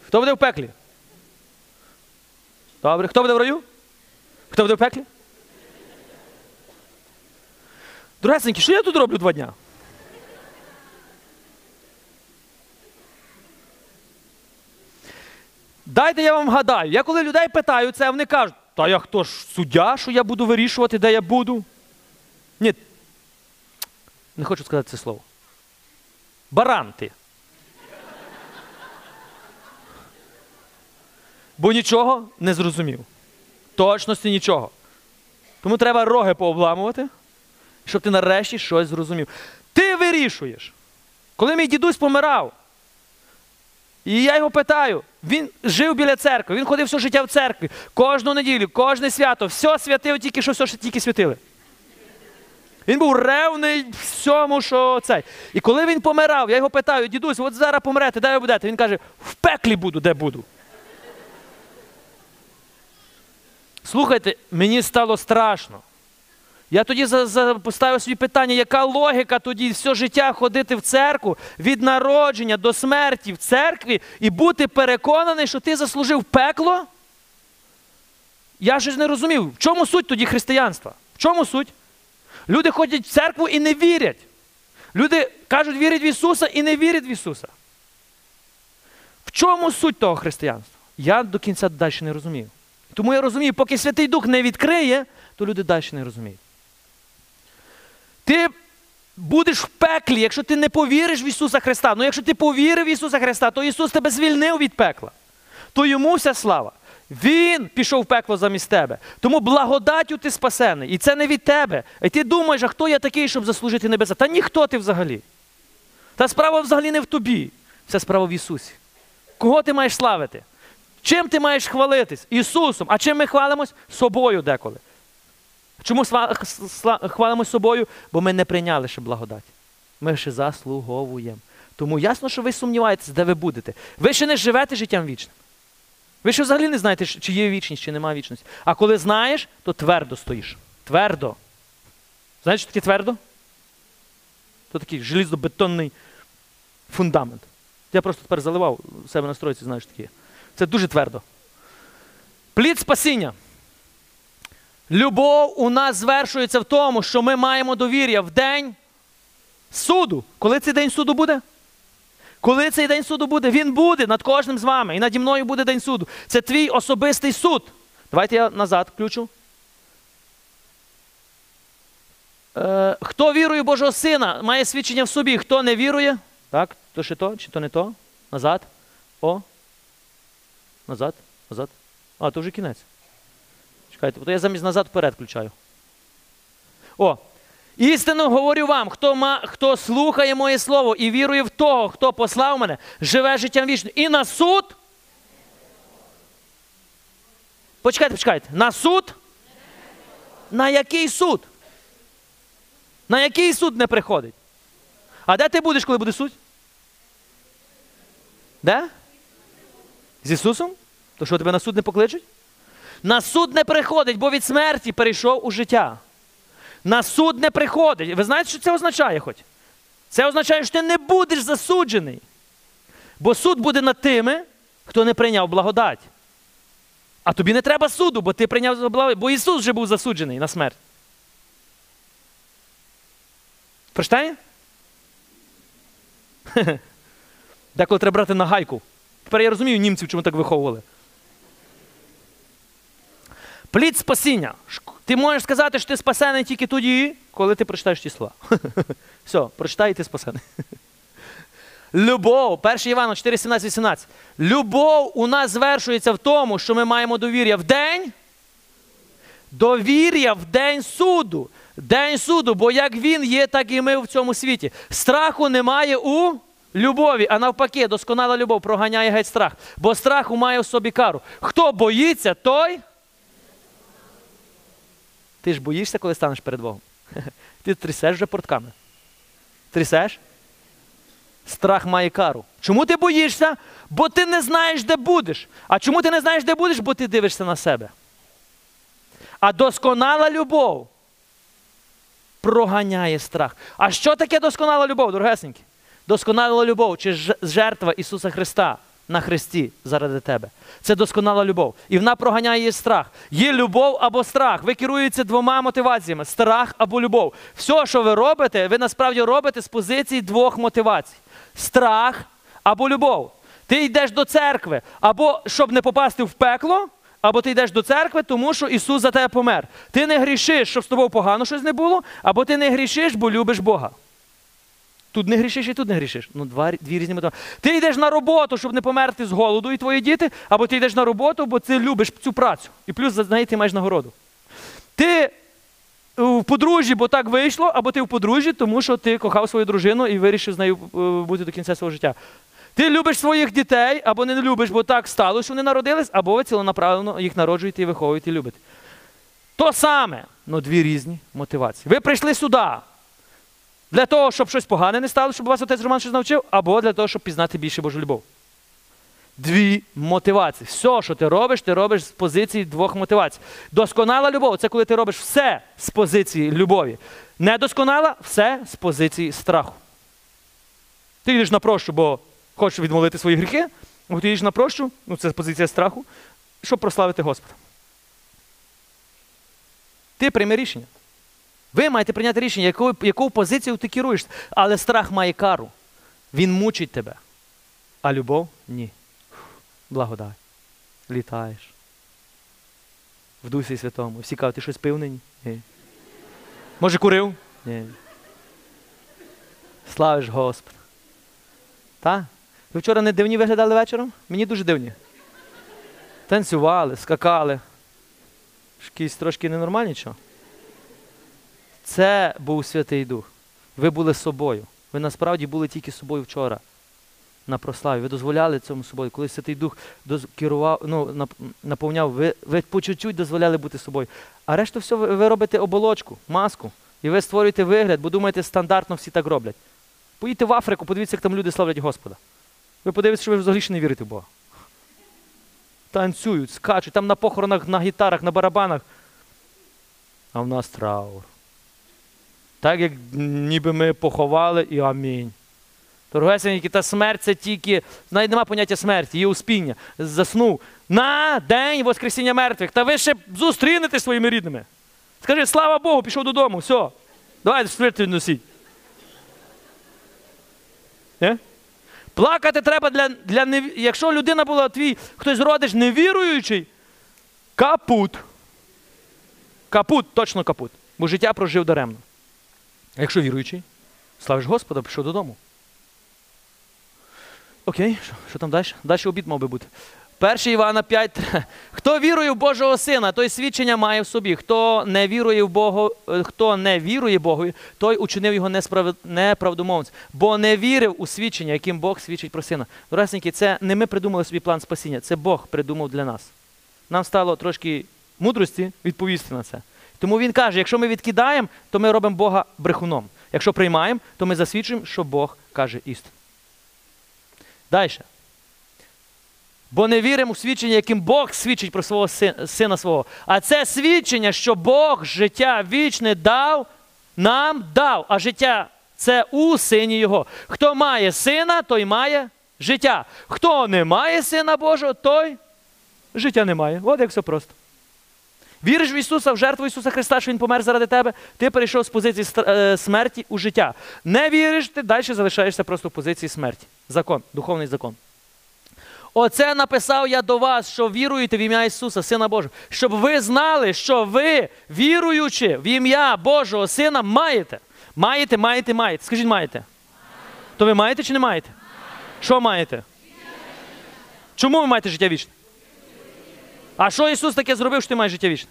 Хто буде в пеклі? Добре, хто буде в раю? Хто буде в пеклі? Дорогесенькі, що я тут роблю два дня? Дайте я вам гадаю. Я коли людей питаю це, вони кажуть, та я хто ж суддя, що я буду вирішувати, де я буду? Ні. Не хочу сказати це слово. Баран ти. Бо нічого не зрозумів. Точності нічого. Тому треба роги пообламувати, щоб ти нарешті щось зрозумів. Ти вирішуєш. Коли мій дідусь помирав, і я його питаю, він жив біля церкви, він ходив все життя в церкві, кожну неділю, кожне свято, все святив, тільки що все тільки святили. Він був ревний всьому, що цей. І коли він помирав, я його питаю, дідусь, от зараз помрете, де ви будете? Він каже, в пеклі буду, де буду. Слухайте, мені стало страшно. Я тоді поставив собі питання, яка логіка тоді все життя ходити в церкву від народження до смерті в церкві і бути переконаний, що ти заслужив пекло? Я ж не розумів, в чому суть тоді християнства? В чому суть? Люди ходять в церкву і не вірять. Люди кажуть, вірять в Ісуса і не вірять в Ісуса. В чому суть того християнства? Я до кінця далі не розумію. Тому я розумію, поки Святий Дух не відкриє, то люди далі не розуміють. Ти будеш в пеклі, якщо ти не повіриш в Ісуса Христа. Ну якщо ти повірив в Ісуса Христа, то Ісус тебе звільнив від пекла. То йому вся слава. Він пішов в пекло замість тебе. Тому благодаттю ти спасений. І це не від тебе. І ти думаєш, а хто я такий, щоб заслужити небеса? Та ніхто ти взагалі. Та справа взагалі не в тобі. Вся справа в Ісусі. Кого ти маєш славити? Чим ти маєш хвалитись? Ісусом. А чим ми хвалимось? Собою деколи. Чому сва- х- сла- хвалимось собою? Бо ми не прийняли ще благодать. Ми ще заслуговуємо. Тому ясно, що ви сумніваєтесь, де ви будете. Ви ще не живете життям вічним. Ви ще взагалі не знаєте, чи є вічність, чи немає вічності. А коли знаєш, то твердо стоїш. Твердо. Знаєш, що таке твердо? То такий желізобетонний фундамент. Я просто тепер заливав у себе на стройці, знаєш, таке. Це дуже твердо. Плід спасіння. Любов у нас звершується в тому, що ми маємо довір'я в день суду. Коли цей день суду буде? Коли цей день суду буде? Він буде над кожним з вами. І наді мною буде день суду. Це твій особистий суд. Давайте я назад включу. Е, хто вірує в Божого Сина, має свідчення в собі. Хто не вірує, так, то ще то, чи то не то? Назад. О. Назад. Назад. А, то вже кінець. Чекайте, то я замість назад вперед включаю. О. Істинно говорю вам, хто, ма, хто слухає моє слово і вірує в того, хто послав мене, живе життям вічним. І на суд. Почекайте, почекайте. На суд? На який суд? На який суд не приходить? А де ти будеш, коли буде суд? Де? З Ісусом? То що тебе на суд не покличуть? На суд не приходить, бо від смерті перейшов у життя. На суд не приходить. Ви знаєте, що це означає хоч? Це означає, що ти не будеш засуджений. Бо суд буде над тими, хто не прийняв благодать. А тобі не треба суду, бо ти прийняв благодать, бо Ісус вже був засуджений на смерть. Прочитає? [laughs] Деколи треба брати на гайку. Тепер я розумію німців, чому так виховували. Плід спасіння. Ти можеш сказати, що ти спасений тільки тоді, коли ти прочитаєш ті слова. [laughs] Все, прочитай, і ти спасений. [laughs] Любов, 1 Івана 4, 17, 18. Любов у нас звершується в тому, що ми маємо довір'я в день. Довір'я в день суду. День суду, бо як він є, так і ми в цьому світі. Страху немає у любові, а навпаки, досконала любов проганяє геть страх. Бо страху має в собі кару. Хто боїться, той. Ти ж боїшся, коли станеш перед Богом. [laughs] Ти трясеш вже портками. Трясеш? Страх має кару. Чому ти боїшся? Бо ти не знаєш, де будеш. А чому ти не знаєш, де будеш? Бо ти дивишся на себе. А досконала любов проганяє страх. А що таке досконала любов, дорогесенькі? Досконала любов чи жертва Ісуса Христа на Христі заради тебе. Це досконала любов. І вона проганяє страх. Є любов або страх. Ви керуєтеся двома мотиваціями: страх або любов. Все, що ви робите, ви насправді робите з позиції двох мотивацій: страх або любов. Ти йдеш до церкви, або щоб не попасти в пекло, або ти йдеш до церкви, тому що Ісус за тебе помер. Ти не грішиш, щоб з тобою погано щось не було, або ти не грішиш, бо любиш Бога. Тут не грішиш і тут не грішиш. Ну, два, дві різні мотивації. Ти йдеш на роботу, щоб не померти з голоду і твої діти, або ти йдеш на роботу, бо ти любиш цю працю. І плюс за неї ти маєш нагороду. Ти е, в подружжі, бо так вийшло, або ти в подружжі, тому що ти кохав свою дружину і вирішив з нею е, бути до кінця свого життя. Ти любиш своїх дітей, або не любиш, бо так сталося, що вони народились, або ви ціленаправленно їх народжуєте і виховуєте і любите. То саме, ну дві різні мотивації. Ви прийшли сюди для того, щоб щось погане не стало, щоб вас отець Роман щось навчив, або для того, щоб пізнати більше Божу любов. Дві мотивації. Все, що ти робиш, ти робиш з позиції двох мотивацій. Досконала любов це коли ти робиш все з позиції любові. Недосконала все з позиції страху. Ти йдеш на прощу, бо хочеш відмолити свої гріхи, або ти йдеш на прощу, ну це позиція страху, щоб прославити Господа. Ти прийми рішення. Ви маєте прийняти рішення, якою, яку позицію ти керуєшся. Але страх має кару. Він мучить тебе. А любов ні. Благодать. Літаєш. В Дусі Святому. Всі кажуть, ти щось пив? Ні. Може, курив? Ні. Славиш Господа. Та? Ви вчора не дивні виглядали вечором? Мені дуже дивні. Танцювали, скакали. Якісь трошки ненормальні чого? Це був Святий Дух. Ви були собою. Ви насправді були тільки собою вчора на прославі. Ви дозволяли цьому собою. Коли Святий Дух керував, ну, наповняв, ви, ви по чуть-чуть дозволяли бути собою. А решту все ви, ви робите оболочку, маску. І ви створюєте вигляд, бо думаєте, стандартно всі так роблять. Поїдьте в Африку, подивіться, як там люди славлять Господа. Ви подивіться, що ви взагалі ще не вірите в Бога. Танцюють, скачуть, там на похоронах, на гітарах, на барабанах. А в нас траур. Так як ніби ми поховали і амінь. Торгесеньки, та смерть це тільки, навіть нема поняття смерті, є успіння. Заснув на день Воскресіння мертвих. Та ви ще зустрінетесь своїми рідними. Скажи, слава Богу, пішов додому, все. Давайте четвертий носіть. Не? Плакати треба для, для нев... якщо людина була твій, хтось родич невіруючий, капут. Капут, точно капут. Бо життя прожив даремно. А якщо віруючий, славиш Господа, пішов додому. Окей, що, що там далі? Далі обід мав би бути. 1 Івана 5. [laughs] Хто вірує в Божого Сина, той свідчення має в собі. Хто не вірує в Бога, е, хто не вірує Богові, той учинив його несправ... неправдомовцем, бо не вірив у свідчення, яким Бог свідчить про сина. Доросненькі, це не ми придумали собі план спасіння, це Бог придумав для нас. Нам стало трошки мудрості відповісти на це. Тому він каже: якщо ми відкидаємо, то ми робимо Бога брехуном. Якщо приймаємо, то ми засвідчуємо, що Бог каже істину. Далі. Бо не віримо у свідчення, яким Бог свідчить про свого сина, свого. А це свідчення, що Бог життя вічне дав, нам дав, а життя це у сині Його. Хто має сина, той має життя. Хто не має сина Божого, той життя не має. От як все просто. Віриш в Ісуса, в жертву Ісуса Христа, що Він помер заради тебе, ти перейшов з позиції е, смерті у життя. Не віриш, ти далі залишаєшся просто в позиції смерті. Закон, духовний закон. Оце написав я до вас, що віруєте в ім'я Ісуса, Сина Божого, щоб ви знали, що ви, віруючи в ім'я Божого Сина, маєте. Маєте, маєте, маєте. Скажіть, маєте. То ви маєте чи не маєте? Що маєте? Чому ви маєте життя вічне? А що Ісус таке зробив, що ти маєш життя вічне?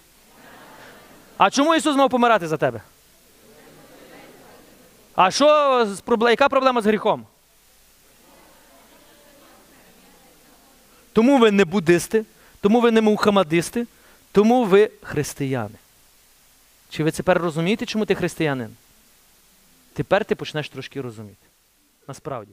А чому Ісус мав помирати за тебе? А що яка проблема з гріхом? Тому ви не буддисти, тому ви не мухаммадисти, тому ви християни. Чи ви тепер розумієте, чому ти християнин? Тепер ти почнеш трошки розуміти. Насправді.